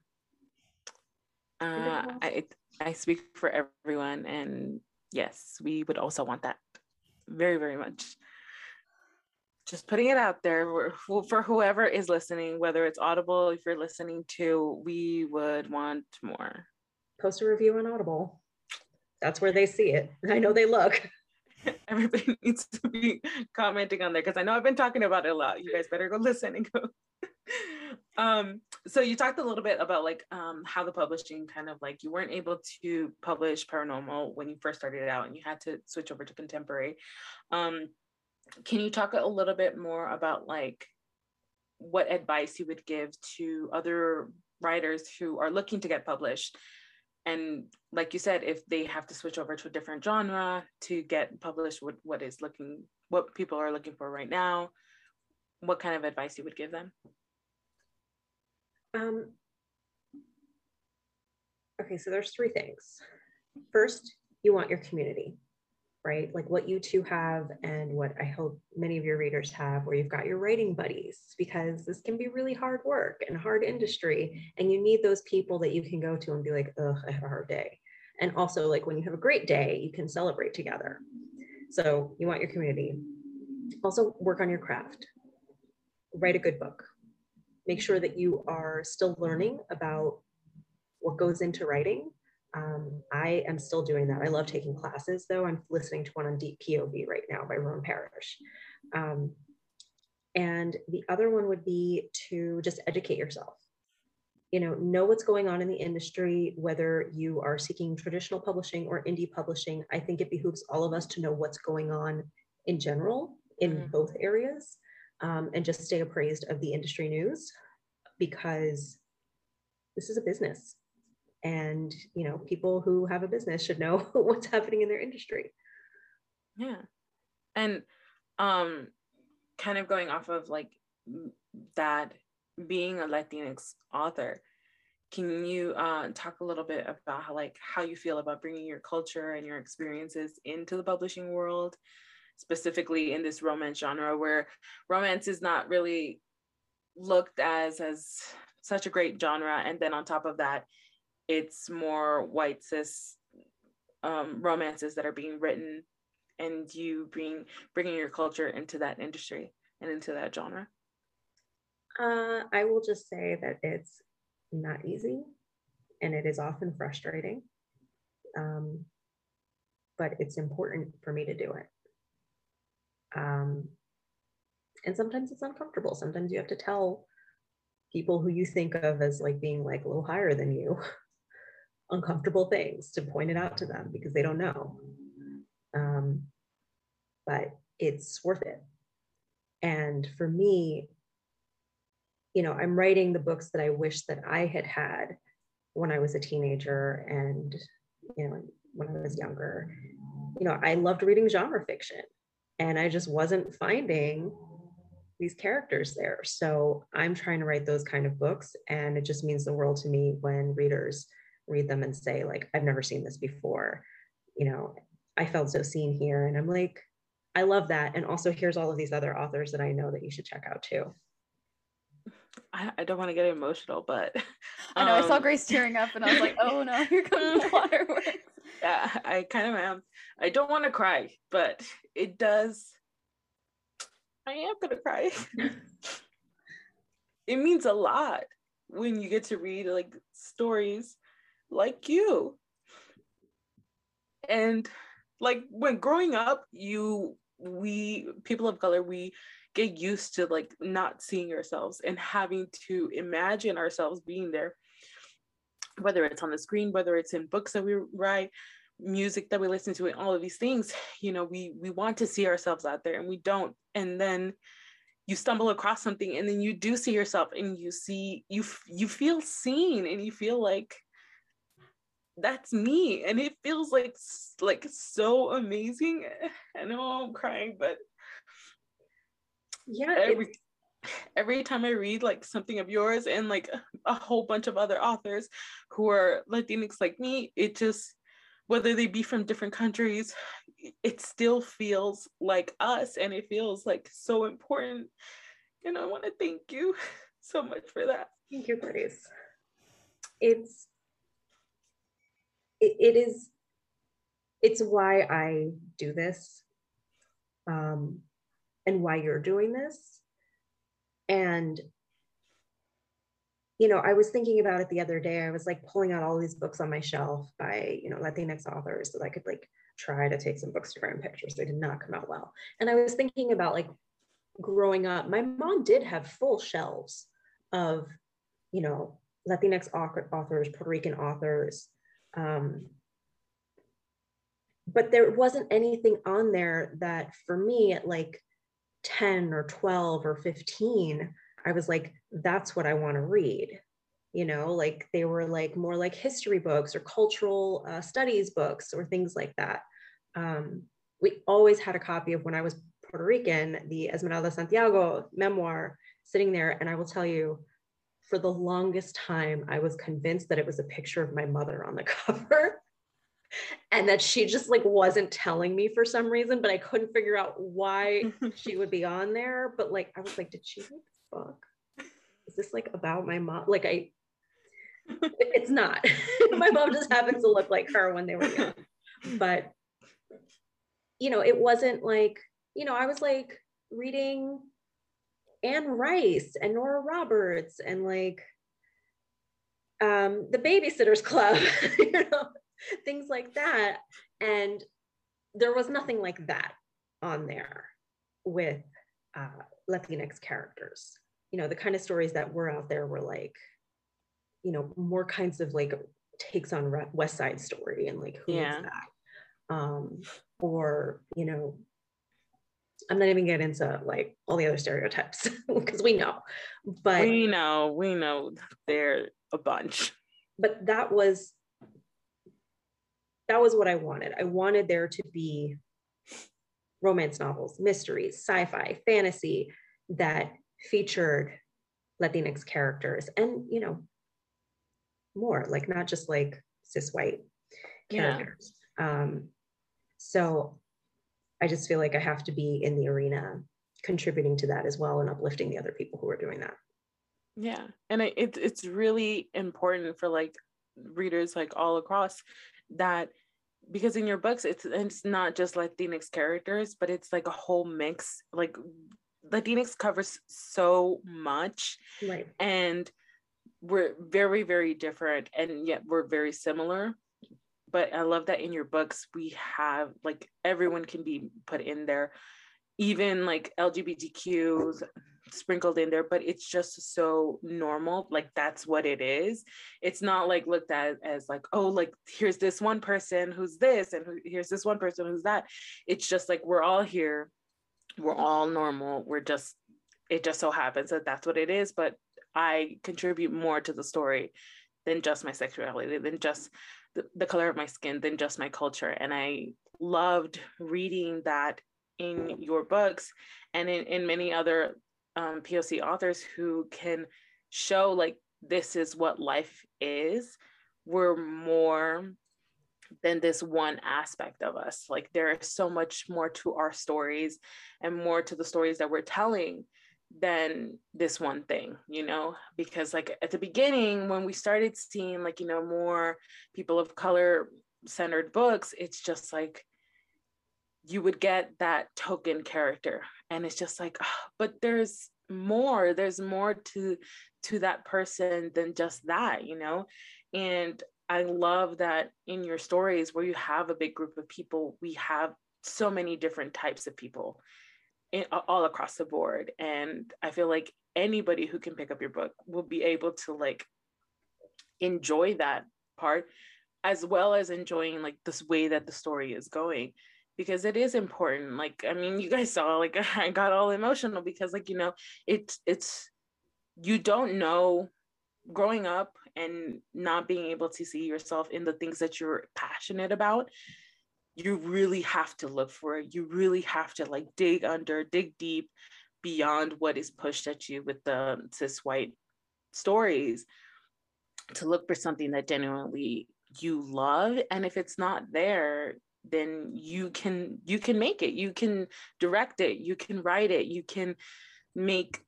Uh, I I speak for everyone, and yes, we would also want that very very much just putting it out there for whoever is listening, whether it's Audible, if you're listening to, we would want more. Post a review on Audible. That's where they see it. I know they look. Everybody needs to be commenting on there because I know I've been talking about it a lot. You guys better go listen and go. um, so you talked a little bit about like um, how the publishing kind of like you weren't able to publish paranormal when you first started out and you had to switch over to contemporary. Um, can you talk a little bit more about like what advice you would give to other writers who are looking to get published and like you said if they have to switch over to a different genre to get published what, what is looking what people are looking for right now what kind of advice you would give them um, okay so there's three things first you want your community right? Like what you two have and what I hope many of your readers have, where you've got your writing buddies, because this can be really hard work and hard industry. And you need those people that you can go to and be like, ugh, I had a hard day. And also, like when you have a great day, you can celebrate together. So you want your community. Also, work on your craft. Write a good book. Make sure that you are still learning about what goes into writing um, I am still doing that. I love taking classes though. I'm listening to one on Deep POV right now by Roan Parrish. Um, and the other one would be to just educate yourself. You know, know what's going on in the industry, whether you are seeking traditional publishing or indie publishing. I think it behooves all of us to know what's going on in general in mm-hmm. both areas um, and just stay appraised of the industry news because this is a business. And you know people who have a business should know what's happening in their industry. Yeah. And um kind of going off of like that being a latinx author can you uh, talk a little bit about how like how you feel about bringing your culture and your experiences into the publishing world specifically in this romance genre where romance is not really looked as as such a great genre. And then on top of that it's more white cis um, romances that are being written and you bring bringing your culture into that industry and into that genre. Uh, i will just say that it's not easy and it is often frustrating. Um, but it's important for me to do it um, and sometimes it's uncomfortable sometimes you have to tell people who you think of as like being like a little higher than you uncomfortable things to point it out to them because they don't know. Um, but it's worth it. And for me, you know, I'm writing the books that I wish that I had had when I was a teenager and, you know, when I was younger. You know, I loved reading genre fiction and I just wasn't finding these characters there. So I'm trying to write those kind of books. And it just means the world to me when readers read them and say like i've never seen this before you know i felt so seen here and i'm like i love that and also here's all of these other authors that i know that you should check out too I, I don't want to get emotional, but I know I saw um, Grace tearing up, and I was like, "Oh no, here comes the waterworks." Yeah, I kind of am. I don't want to cry, but it does. I am gonna cry. it means a lot when you get to read like stories like you. And like when growing up, you we people of color, we get used to like not seeing ourselves and having to imagine ourselves being there whether it's on the screen whether it's in books that we write music that we listen to and all of these things you know we we want to see ourselves out there and we don't. And then you stumble across something and then you do see yourself and you see you you feel seen and you feel like that's me. And it feels like like so amazing. I know i'm crying but yeah every time I read like something of yours and like a whole bunch of other authors who are Latinx like me, it just whether they be from different countries, it still feels like us and it feels like so important. And I want to thank you so much for that. Thank you, Grace. It's it, it is it's why I do this. Um and why you're doing this. And, you know, I was thinking about it the other day. I was like pulling out all these books on my shelf by, you know, Latinx authors so that I could like try to take some books to Bookstagram pictures. They did not come out well. And I was thinking about like growing up, my mom did have full shelves of, you know, Latinx authors, Puerto Rican authors. Um, but there wasn't anything on there that for me like 10 or 12 or 15 i was like that's what i want to read. You know like they were like more like history books or cultural uh, studies books or things like that. Um, we always had a copy of when i was puerto rican the esmeralda santiago memoir sitting there and i will tell you for the longest time i was convinced that it was a picture of my mother on the cover and that she just like wasn't telling me for some reason, but I couldn't figure out why she would be on there. But like, I was like, did she like fuck? Is this like about my mom? Like, I, it's not. my mom just happens to look like her when they were young. But, you know, it wasn't like, you know, I was like reading Anne Rice and Nora Roberts and like um, the Babysitters Club, you know, things like that. And there was nothing like that on there with uh, Latinx characters. You know, the kind of stories that were out there were like, you know, more kinds of like takes on West Side Story and like who yeah. is that? Um, or you know, I'm not even getting into like all the other stereotypes because we know, but we know, we know they're a bunch. But that was that was what I wanted. I wanted there to be romance novels, mysteries, sci-fi, fantasy that featured Latinx characters and, you know, more like not just like cis white characters. Yeah. Um, so I just feel like I have to be in the arena contributing to that as well and uplifting the other people who are doing that. Yeah. And it, it's really important for like readers like all across that because in your books it's it's not just latinx characters but it's like a whole mix like latinx covers so much right. and we're very very different and yet we're very similar. But i love that in your books we have like everyone can be put in there. Even like lgbtqs sprinkled in there, but it's just so normal. Like that's what it is. It's not like looked at as like, oh, like here's this one person who's this, and here's this one person who's that. It's just like we're all here, we're all normal. We're just, it just so happens that that's what it is. But I contribute more to the story than just my sexuality, than just the, the color of my skin, than just my culture. And I loved reading that in your books and in, in many other um, POC authors who can show like this is what life is. We're more than this one aspect of us. Like there is so much more to our stories and more to the stories that we're telling than this one thing, you know, because like at the beginning when we started seeing like, you know, more people of color centered books, it's just like you would get that token character and it's just like oh, but there's more there's more to to that person than just that you know? And i love that in your stories where you have a big group of people we have so many different types of people in, all across the board and i feel like anybody who can pick up your book will be able to like enjoy that part as well as enjoying like this way that the story is going because it is important like i mean you guys saw like i got all emotional because like you know it's it's you don't know growing up and not being able to see yourself in the things that you're passionate about you really have to look for it. You really have to like dig under dig deep beyond what is pushed at you with the cis white stories to look for something that genuinely you love. And if it's not there then you can you can make it. You can direct it. You can write it. You can make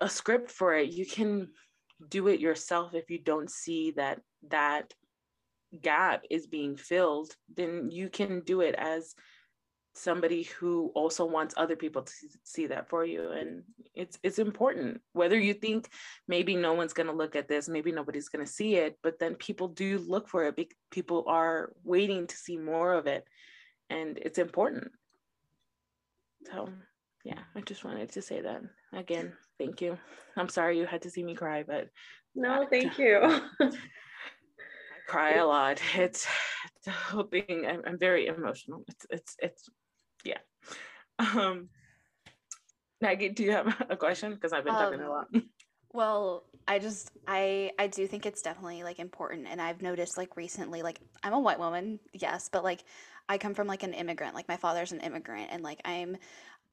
a script for it. You can do it yourself if you don't see that that gap is being filled then you can do it as somebody who also wants other people to see that for you and it's it's important. Whether you think maybe no one's going to look at this maybe nobody's going to see it but then people do look for it people are waiting to see more of it and it's important. So yeah i just wanted to say that. Again thank you. I'm sorry you had to see me cry but no thank you. I cry a lot. It's, the whole thing I'm, I'm very emotional. It's it's it's yeah. Um, Maggie, do you have a question? Because I've been talking um, a lot. Well, I just I I do think it's definitely like important and I've noticed like recently like I'm a white woman, yes, but like I come from like an immigrant. Like my father's an immigrant and like I'm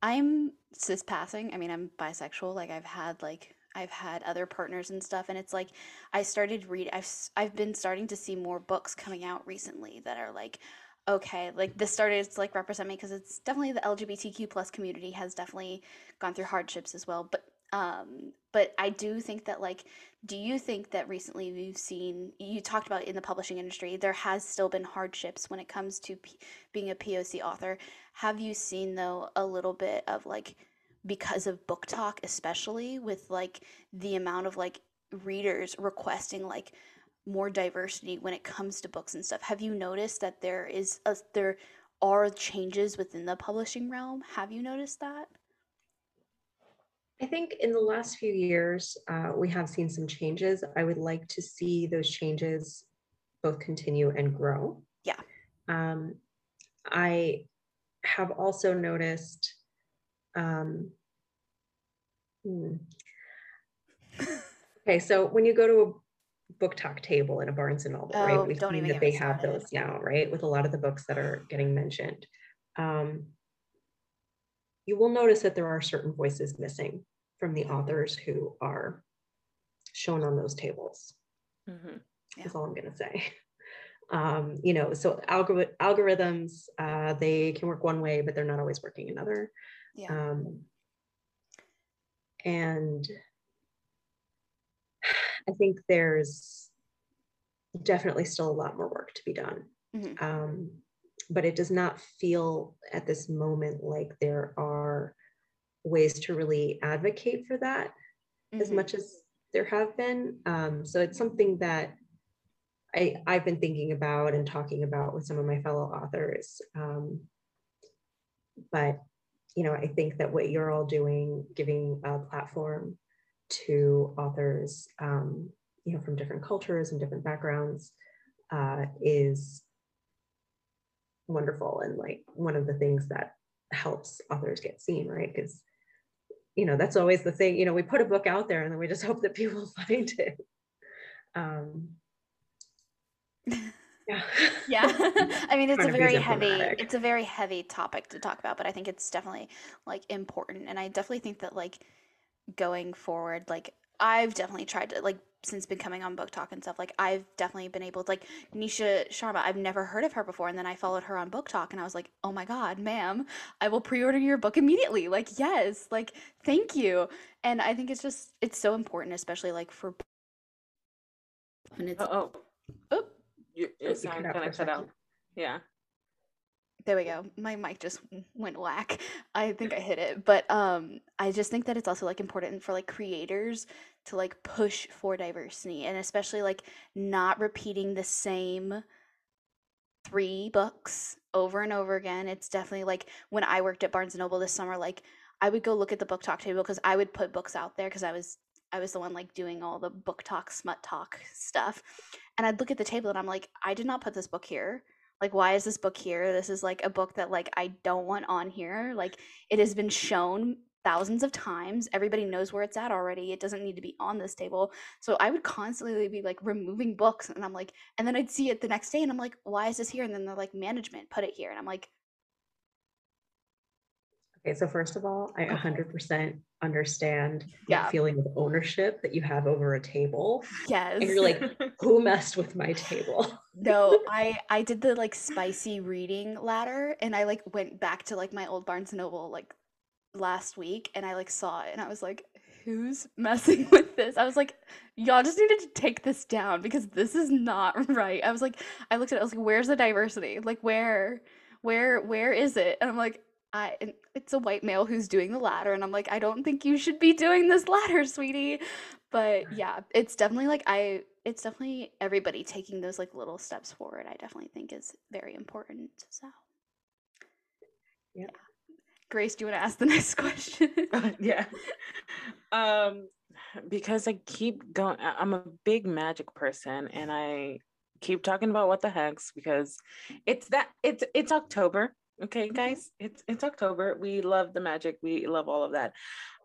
I'm cis passing. I mean, I'm bisexual. Like I've had like I've had other partners and stuff and it's like I started read I've I've been starting to see more books coming out recently that are like okay, like this started to like represent me because it's definitely the LGBTQ plus community has definitely gone through hardships as well. But um, but I do think that like, do you think that recently we've seen you talked about in the publishing industry there has still been hardships when it comes to P- being a POC author? Have you seen though a little bit of like because of BookTok especially with like the amount of like readers requesting like more diversity when it comes to books and stuff. Have you noticed that there is a, there are changes within the publishing realm? Have you noticed that? I think in the last few years, uh, we have seen some changes. I would like to see those changes both continue and grow. Yeah. Um, I have also noticed. Um, hmm. okay, so when you go to BookTok table in a Barnes and Noble, oh, right? We've seen that they have those now, right? With a lot of the books that are getting mentioned. Um, you will notice that there are certain voices missing from the authors who are shown on those tables. Mm-hmm. Yeah. That's all I'm going to say. Um, you know, so algor- algorithms, uh, they can work one way, but they're not always working another. Yeah. Um, and I think there's definitely still a lot more work to be done. Mm-hmm. Um, but it does not feel at this moment like there are ways to really advocate for that mm-hmm. as much as there have been. Um, so it's something that I, I've been thinking about and talking about with some of my fellow authors. Um, but you know, I think that what you're all doing, giving a platform to authors, um, you know, from different cultures and different backgrounds, uh, is wonderful and like one of the things that helps authors get seen, right? Because you know that's always the thing. You know, we put a book out there and then we just hope that people find it. Um, yeah yeah i mean it's a very heavy it's a very heavy topic to talk about but i think it's definitely like important and i definitely think that like going forward like I've definitely tried to like since becoming on BookTok and stuff like i've definitely been able to like nisha sharma i've never heard of her before and then i followed her on BookTok and i was like oh my god ma'am i will pre-order your book immediately. Like yes like thank you. And i think it's just it's so important especially like for and it's Oh, oh. oh. You, you it sound cut out kind of cut out. Yeah. There we go. My mic just went whack. I think i hit it. But um i just think that it's also like important for like creators to like push for diversity and especially like not repeating the same three books over and over again. It's definitely like when i worked at barnes and noble this summer like i would go look at the BookTok table because i would put books out there because i was i was the one like doing all the BookTok smut talk stuff. And i'd look at the table and i'm like i did not put this book here like why is this book here? This is like a book that like i don't want on here. Like it has been shown thousands of times. Everybody knows where it's at already. It doesn't need to be on this table. So i would constantly be like removing books and i'm like and then i'd see it the next day and i'm like why is this here? And then they're like management put it here. And i'm like Okay, so first of all, I 100% understand Yeah. that feeling of ownership that you have over a table. yes And you're like, who messed with my table? no i i did the like spicy reading ladder and i like went back to like my old barnes and noble like last week and i like saw it and i was like who's messing with this i was like y'all just needed to take this down because this is not right i was like i looked at it i was like where's the diversity like where where where is it and i'm like i it's a white male who's doing the ladder and i'm like i don't think you should be doing this ladder sweetie but yeah it's definitely like i it's definitely everybody taking those like little steps forward i definitely think is very important so Yeah. grace do you want to ask the next question yeah. Um, because I keep going. I'm a big magic person, and I keep talking about what the hex because it's that it's it's October. Okay, guys, it's it's October. We love the magic. We love all of that.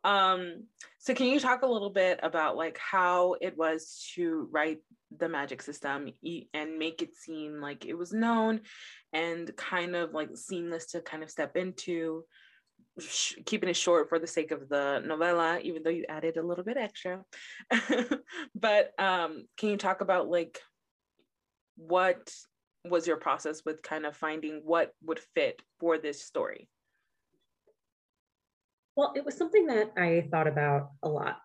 Um, so can you talk a little bit about like how it was to write the magic system and make it seem like it was known and kind of like seamless to kind of step into sh- keeping it short for the sake of the novella, even though you added a little bit extra. but um, can you talk about like what was your process with kind of finding what would fit for this story? Well, it was something that I thought about a lot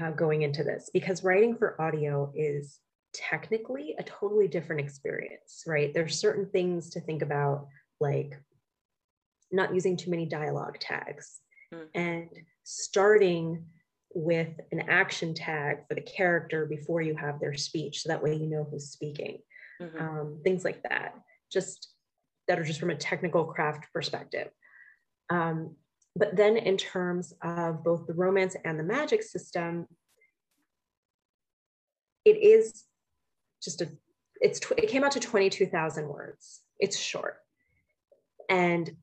uh, going into this because writing for audio is technically a totally different experience, right? There's certain things to think about, like not using too many dialogue tags Mhm. and starting with an action tag for the character before you have their speech. So that way you know who's speaking Mhm. um, things like that, just that are just from a technical craft perspective. Um, but then, in terms of both the romance and the magic system, it is just a. It's tw- it came out to twenty two thousand words. It's short, and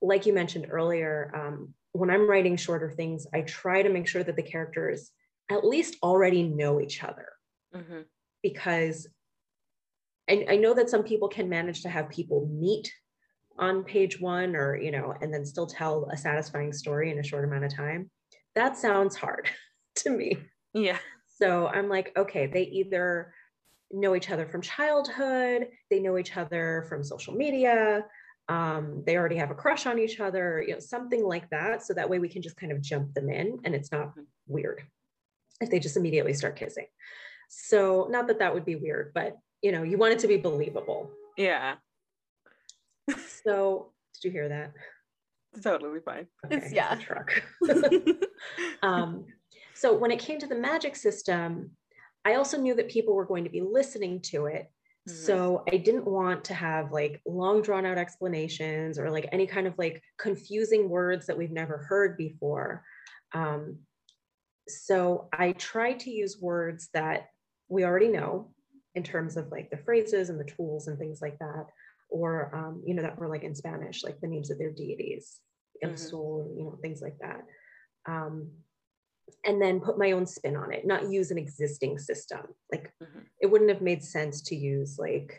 like you mentioned earlier, um, when I'm writing shorter things, I try to make sure that the characters at least already know each other Mhm. because I, I know that some people can manage to have people meet on page one or you know and then still tell a satisfying story in a short amount of time that sounds hard to me Yeah. so i'm like okay they either know each other from childhood they know each other from social media um, they already have a crush on each other you know something like that so that way we can just kind of jump them in and it's not Mhm. weird if they just immediately start kissing so not that that would be weird but you know you want it to be believable Yeah. so did you hear that Totally fine. It's- the yeah. truck um, so when it came to the magic system i also knew that people were going to be listening to it Mhm. so i didn't want to have like long drawn out explanations or like any kind of like confusing words that we've never heard before um, so i tried to use words that we already know in terms of like the phrases and the tools and things like that or um, you know that were like in spanish like the names of their deities el Mhm. sol you know things like that um, and then put my own spin on it not use an existing system like Mhm. it wouldn't have made sense to use like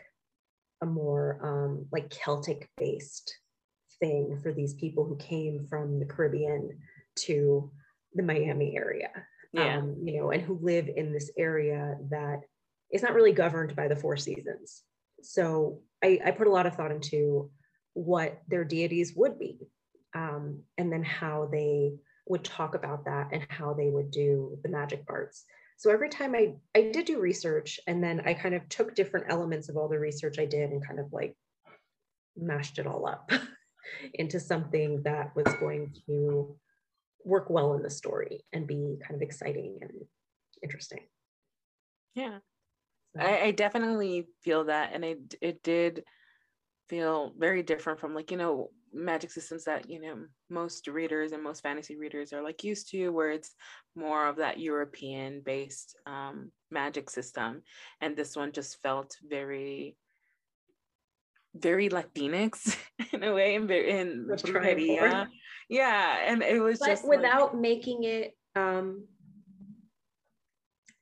a more um, like celtic based thing for these people who came from the caribbean to the miami area Yeah. um, you know, and who live in this area that is not really governed by the four seasons. So I, I put a lot of thought into what their deities would be, um, and then how they would talk about that and how they would do the magic parts. So every time I I did do research, and then I kind of took different elements of all the research I did and kind of like mashed it all up into something that was going to work well in the story and be kind of exciting and interesting. Yeah. So, I, I definitely feel that, and it it did feel very different from like you know magic systems that you know most readers and most fantasy readers are like used to, where it's more of that European based um, magic system, and this one just felt very very Latinx in a way, and very in Was brujeria. Yeah, and it was but just like- without making it um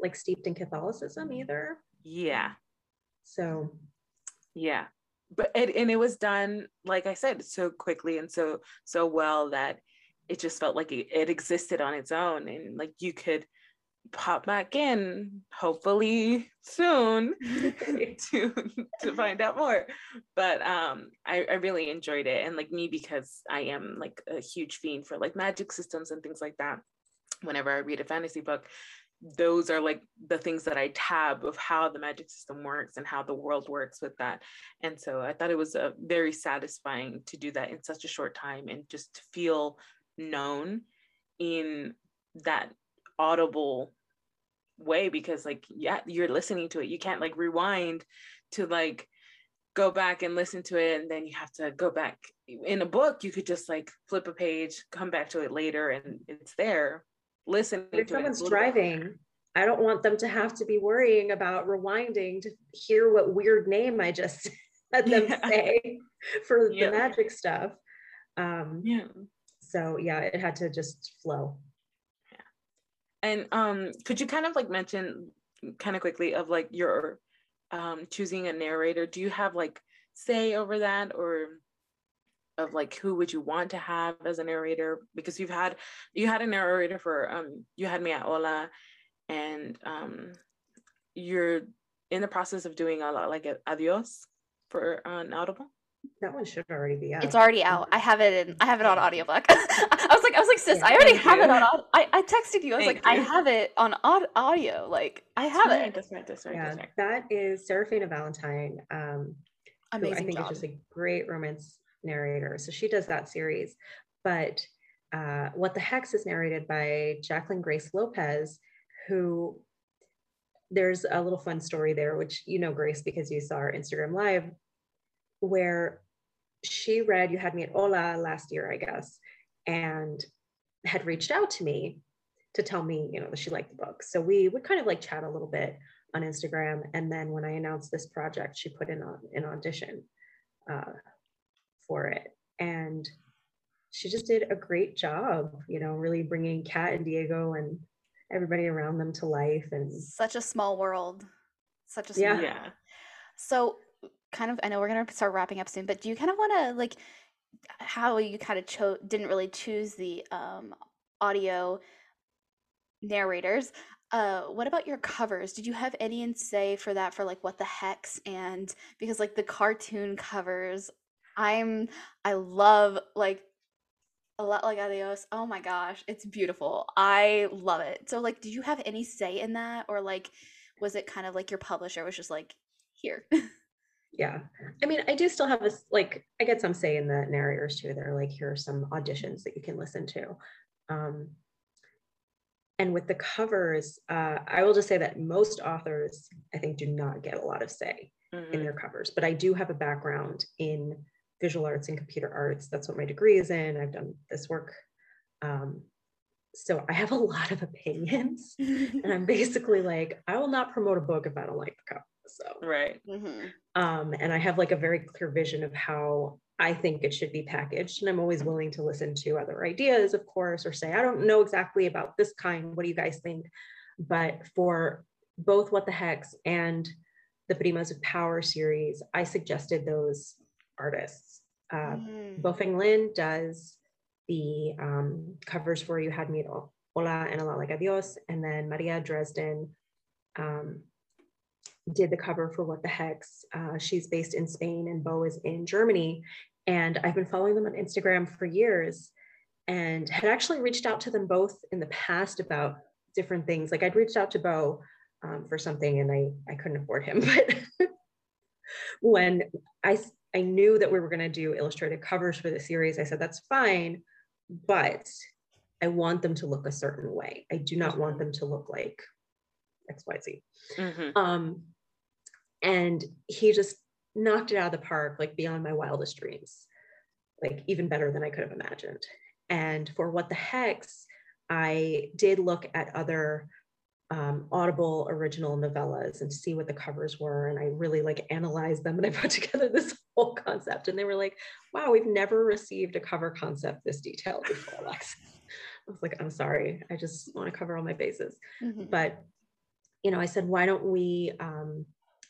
like steeped in Catholicism either. Yeah. So yeah. But it, and it was done like i said so quickly and so so well that it just felt like it, it existed on its own and like you could pop back in hopefully soon to to find out more. But um I, I really enjoyed it and like me because i am like a huge fiend for like magic systems and things like that. Whenever i read a fantasy book those are like the things that I tab of how the magic system works and how the world works with that. And so I thought it was a very satisfying to do that in such a short time and just to feel known in that audible way because like yeah you're listening to it. You can't like rewind to like go back and listen to it and then you have to go back. In a book you could just like flip a page come back to it later and it's there listening if to someone's bit- driving, I don't want them to have to be worrying about rewinding to hear what weird name I just had them Yeah. say for Yeah. the magic stuff. Um, yeah so yeah, it had to just flow. yeah And um, could you kind of like mention kind of quickly of like your um choosing a narrator? Do you have like say over that or of like who would you want to have as a narrator? Because you've had you had a narrator for um you had me at Hola and um you're in the process of doing a lot like adios for an audible. That one should already be out. It's already out. I have it in I have it on audiobook. I was like I was like sis, Yeah, I already thank have it on I, I texted you. I was Thank like I have it on audio. Like I have That's right, it. That's right. That's right. yeah, That's right. that is Seraphine Valentine. Um, who Amazing I think job. is just a great romance narrator. So she does that series. But uh, What the Hex is narrated by Jacqueline Grace Lopez, who there's a little fun story there, which you know, Grace, because you saw our Instagram live, where she read You Had Me at Hola last year, I guess, and had reached out to me to tell me, you know, that she liked the book. So we would kind of like chat a little bit on Instagram. And then when I announced this project, she put in a, an audition uh, for it. And she just did a great job, you know, really bringing Kat and Diego and everybody around them to life. And Such a small world. Such a small Yeah. Yeah. So kind of I know we're gonna start wrapping up soon, but do you kind of wanna like how you kind of chose didn't really choose the um audio narrators. Uh what about your covers? Did you have any say for that for like what the hex and because like the cartoon covers I'm I love like a lot like adios. Oh my gosh, it's beautiful. I love it. So like did you have any say in that or like was it kind of like your publisher was just like here? yeah, I mean, I do still have this, like, I get some say in the narrators too. They're like, here are some auditions that you can listen to. Um, and with the covers, uh, I will just say that most authors, I think, do not get a lot of say. in Mhm. their covers. But I do have a background in visual arts and computer arts. That's what my degree is in. I've done this work. Um, so I have a lot of opinions. And I'm basically like, I will not promote a book if I don't like the cover. So, Right. Mhm. um, and I have like a very clear vision of how I think it should be packaged. And I'm always willing to listen to other ideas, of course, or say, I don't know exactly about this kind. What do you guys think? But for both What the Hex and the Primas of Power series, I suggested those artists. Uh, Mhm. Bofeng Lin does the um, covers for You Had Me at Hola and a lot like Adios. And then Maria Dresden um, did the cover for What the Hex. Uh, she's based in Spain and Bo is in Germany. And I've been following them on Instagram for years and had actually reached out to them both in the past about different things. Like I'd reached out to Bo um, for something and I, I couldn't afford him. But when I, I knew that we were going to do illustrated covers for the series, I said, that's fine, but I want them to look a certain way. I do not want them to look like XYZ. Mhm. Um, and he just knocked it out of the park, like beyond my wildest dreams, like even better than I could have imagined. And for what the hex, I did look at other um, Audible original novellas and see what the covers were. And I really like analyzed them and I put together this whole concept. And they were like, wow, we've never received a cover concept this detailed before, Alex. I was like, I'm sorry. I just want to cover all my bases Mhm. but you know i said why don't we um,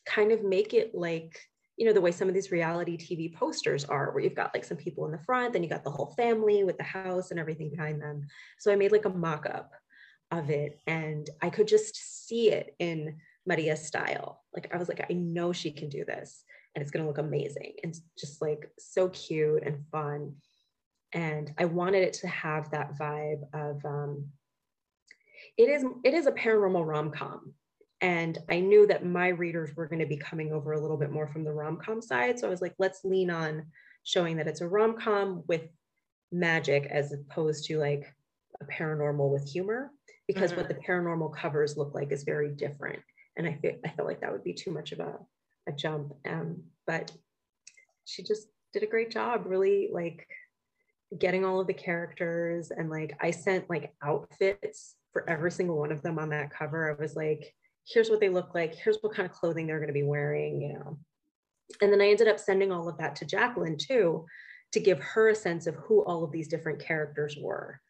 kind of make it like you know the way some of these reality tv posters are where you've got like some people in the front then you got the whole family with the house and everything behind them so i made like a mock-up of it and i could just see it in maria's style. Like i was like i know she can do this and it's going to look amazing and just like so cute and fun. And i wanted it to have that vibe of um, it is it is a paranormal rom-com and i knew that my readers were going to be coming over a little bit more from the rom-com side so i was like let's lean on showing that it's a rom-com with magic as opposed to like a paranormal with humor because what the paranormal covers look like is very different and i feel i felt like that would be too much of a, a jump um, but she just did a great job really like getting all of the characters and like I sent like outfits for every single one of them on that cover. I was like, here's what they look like, here's what kind of clothing they're going to be wearing, you know. And then I ended up sending all of that to Jacqueline too to give her a sense of who all of these different characters were.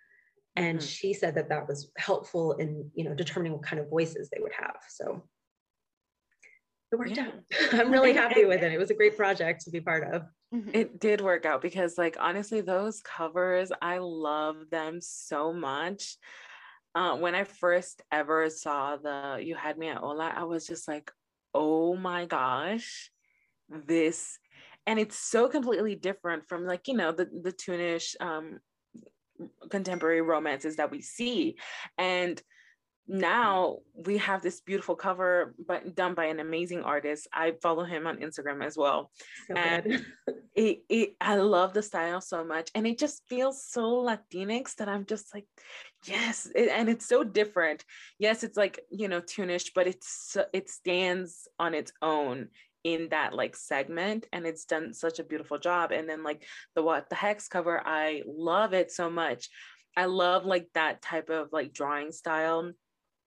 And Mhm. she said that that was helpful in, you know, determining what kind of voices they would have. So it worked Yeah. out. I'm really happy with it. It was a great project to be part of. Mhm. It did work out because, like, honestly, those covers, I love them so much. Uh, when I first ever saw the You Had Me at Hola, I was just like, oh my gosh, this. And it's so completely different from, like, you know, the, the Toonish um, contemporary romances that we see. And now hmm. we have this beautiful cover but done by an amazing artist. I follow him on instagram as well. So And- it, it I love the style so much. And it just feels so Latinx that I'm just like yes it, and it's so different. Yes it's like you know Tunish but it's it stands on its own in that like segment and it's done such a beautiful job and then like the what the hex cover I love it so much. I love like that type of like drawing style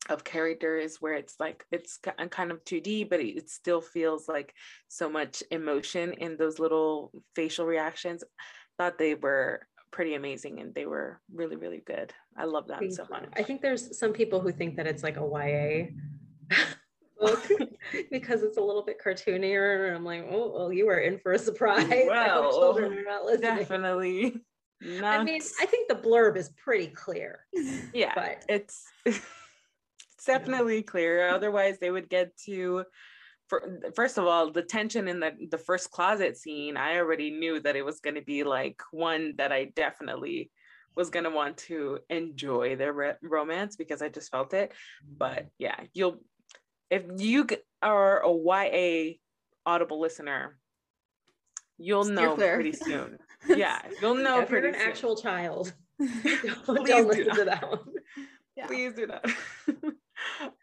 of characters where it's like it's uh, kind of 2D but it still feels like so much emotion in those little facial reactions. Thought they were pretty amazing and they were really really good. I love them Thank so you. much. I think there's some people who think that it's like a YA book because it's a little bit cartoonier. And I'm like, oh, well, you are in for a surprise. Well, children are not listening. definitely I mean, I think the blurb is pretty clear, yeah but it's it's definitely clear otherwise they would get to for, first of all the tension in the the first closet scene i already knew that it was going to be like one that i definitely was going to want to enjoy their re- romance because i just felt it but yeah you'll if you are a ya audible listener you'll Steer know clear. pretty soon yeah you'll know if you're an soon. actual child, don't, Please don't do listen not. to that one. Yeah. please do not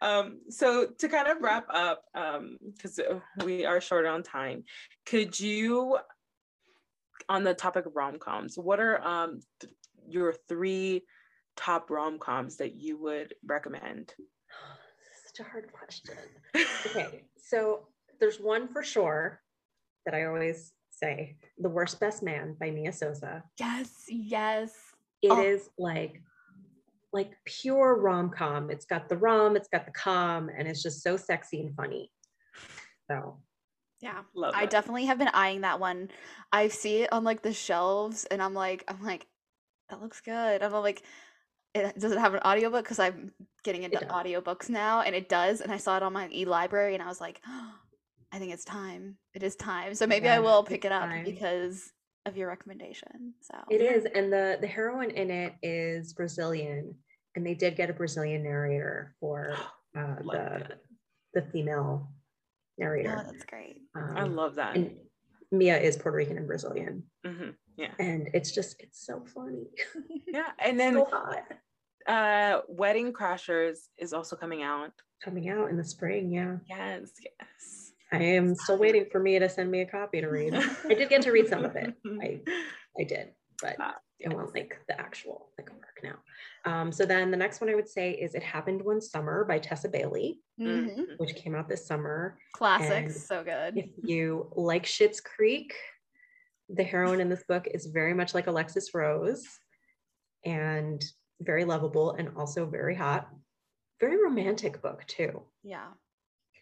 um so to kind of wrap up um because we are short on time could you on the topic of rom-coms what are um th- your three top rom-coms that you would recommend Such a hard question. Okay, so there's one for sure that I always say, "The Worst Best Man" by Mia Sosa. yes, yes. It Oh. is like like pure rom-com. It's got the rom, it's got the com, and it's just so sexy and funny. So Yeah. love I that. definitely have been eyeing that one. I see it on like the shelves and I'm like, I'm like, that looks good. I'm like, it does it have an audiobook because i'm getting into does. audiobooks now and it does and i saw it on my e-library and i was like i think it's time it is time so maybe i will pick it up time. because of your recommendation so It is, and the the heroine in it is Brazilian, and they did get a Brazilian narrator for uh, the that. the female narrator oh narrator. that's great I Um, love that. and Mia is Puerto Rican and Brazilian, Mhm. Yeah. and it's just it's so funny, Yeah. And then so hot. uh Wedding Crashers is also coming out. Coming out in the spring, yeah. Yes, yes. I am still waiting for Mia to send me a copy to read. I did get to read some of it. I I did, but Ah, it won't like the actual like work now. Um, so then the next one I would say is It Happened One Summer by Tessa Bailey, Mhm. Mhm. which came out this summer. classics so good If you like Schitt's Creek, the heroine in this book is very much like Alexis Rose and very lovable and also very hot. Very romantic book too. yeah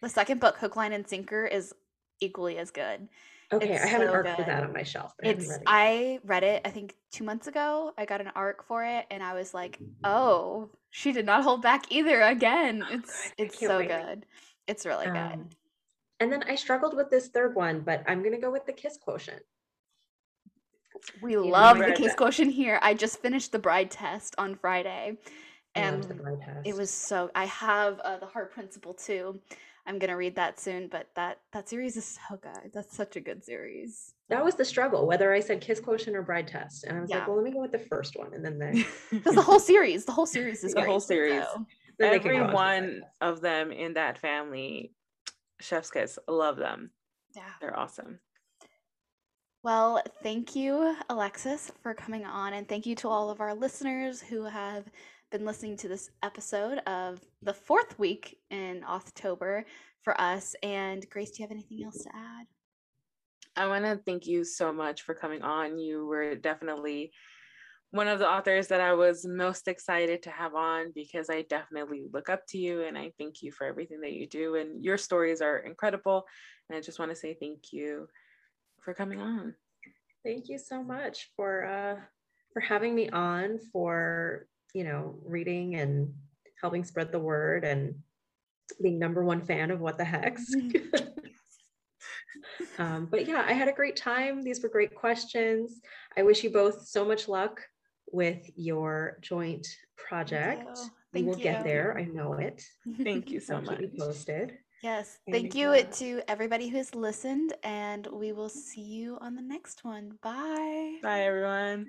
the second book hook line and sinker is equally as good Okay, It's I have an so arc for that on my shelf. but I it's read it i read it i think two months ago i got an arc for it and i was like oh she did not hold back either again Oh, it's good. It's so wait. good it's really good Um, and then I struggled with this third one, but I'm gonna go with the kiss quotient. We know, love the read kiss that. quotient here i just finished the bride test on friday and the bride test. it was so i have uh, the heart principle too i'm gonna read that soon but that that series is so good that's such a good series that was the struggle whether I said kiss quotient or bride test, and I was Yeah. like, well, let me go with the first one, and then the because the whole series the whole series is The whole series. so- then they can Every go with the bride one of them in that family, Chef's Kiss, love them. yeah They're awesome. Well, thank you, Alexis, for coming on. And thank you to all of our listeners who have been listening to this episode of the fourth week in October for us. And Grace, do you have anything else to add? I want to thank you so much for coming on. You were definitely one of the authors that I was most excited to have on because I definitely look up to you and I thank you for everything that you do. And your stories are incredible. And I just want to say thank you for coming on. Thank you so much for uh, for having me on, for you know reading and helping spread the word and being number one fan of what the hex. um, but yeah, I had a great time. These were great questions. I wish you both so much luck with your joint project. you. We Thank will get there. I know it. Thank you so much. keep me posted. Yes. Thank you yeah. to everybody who's listened. And we will see you on the next one. Bye. Bye, everyone.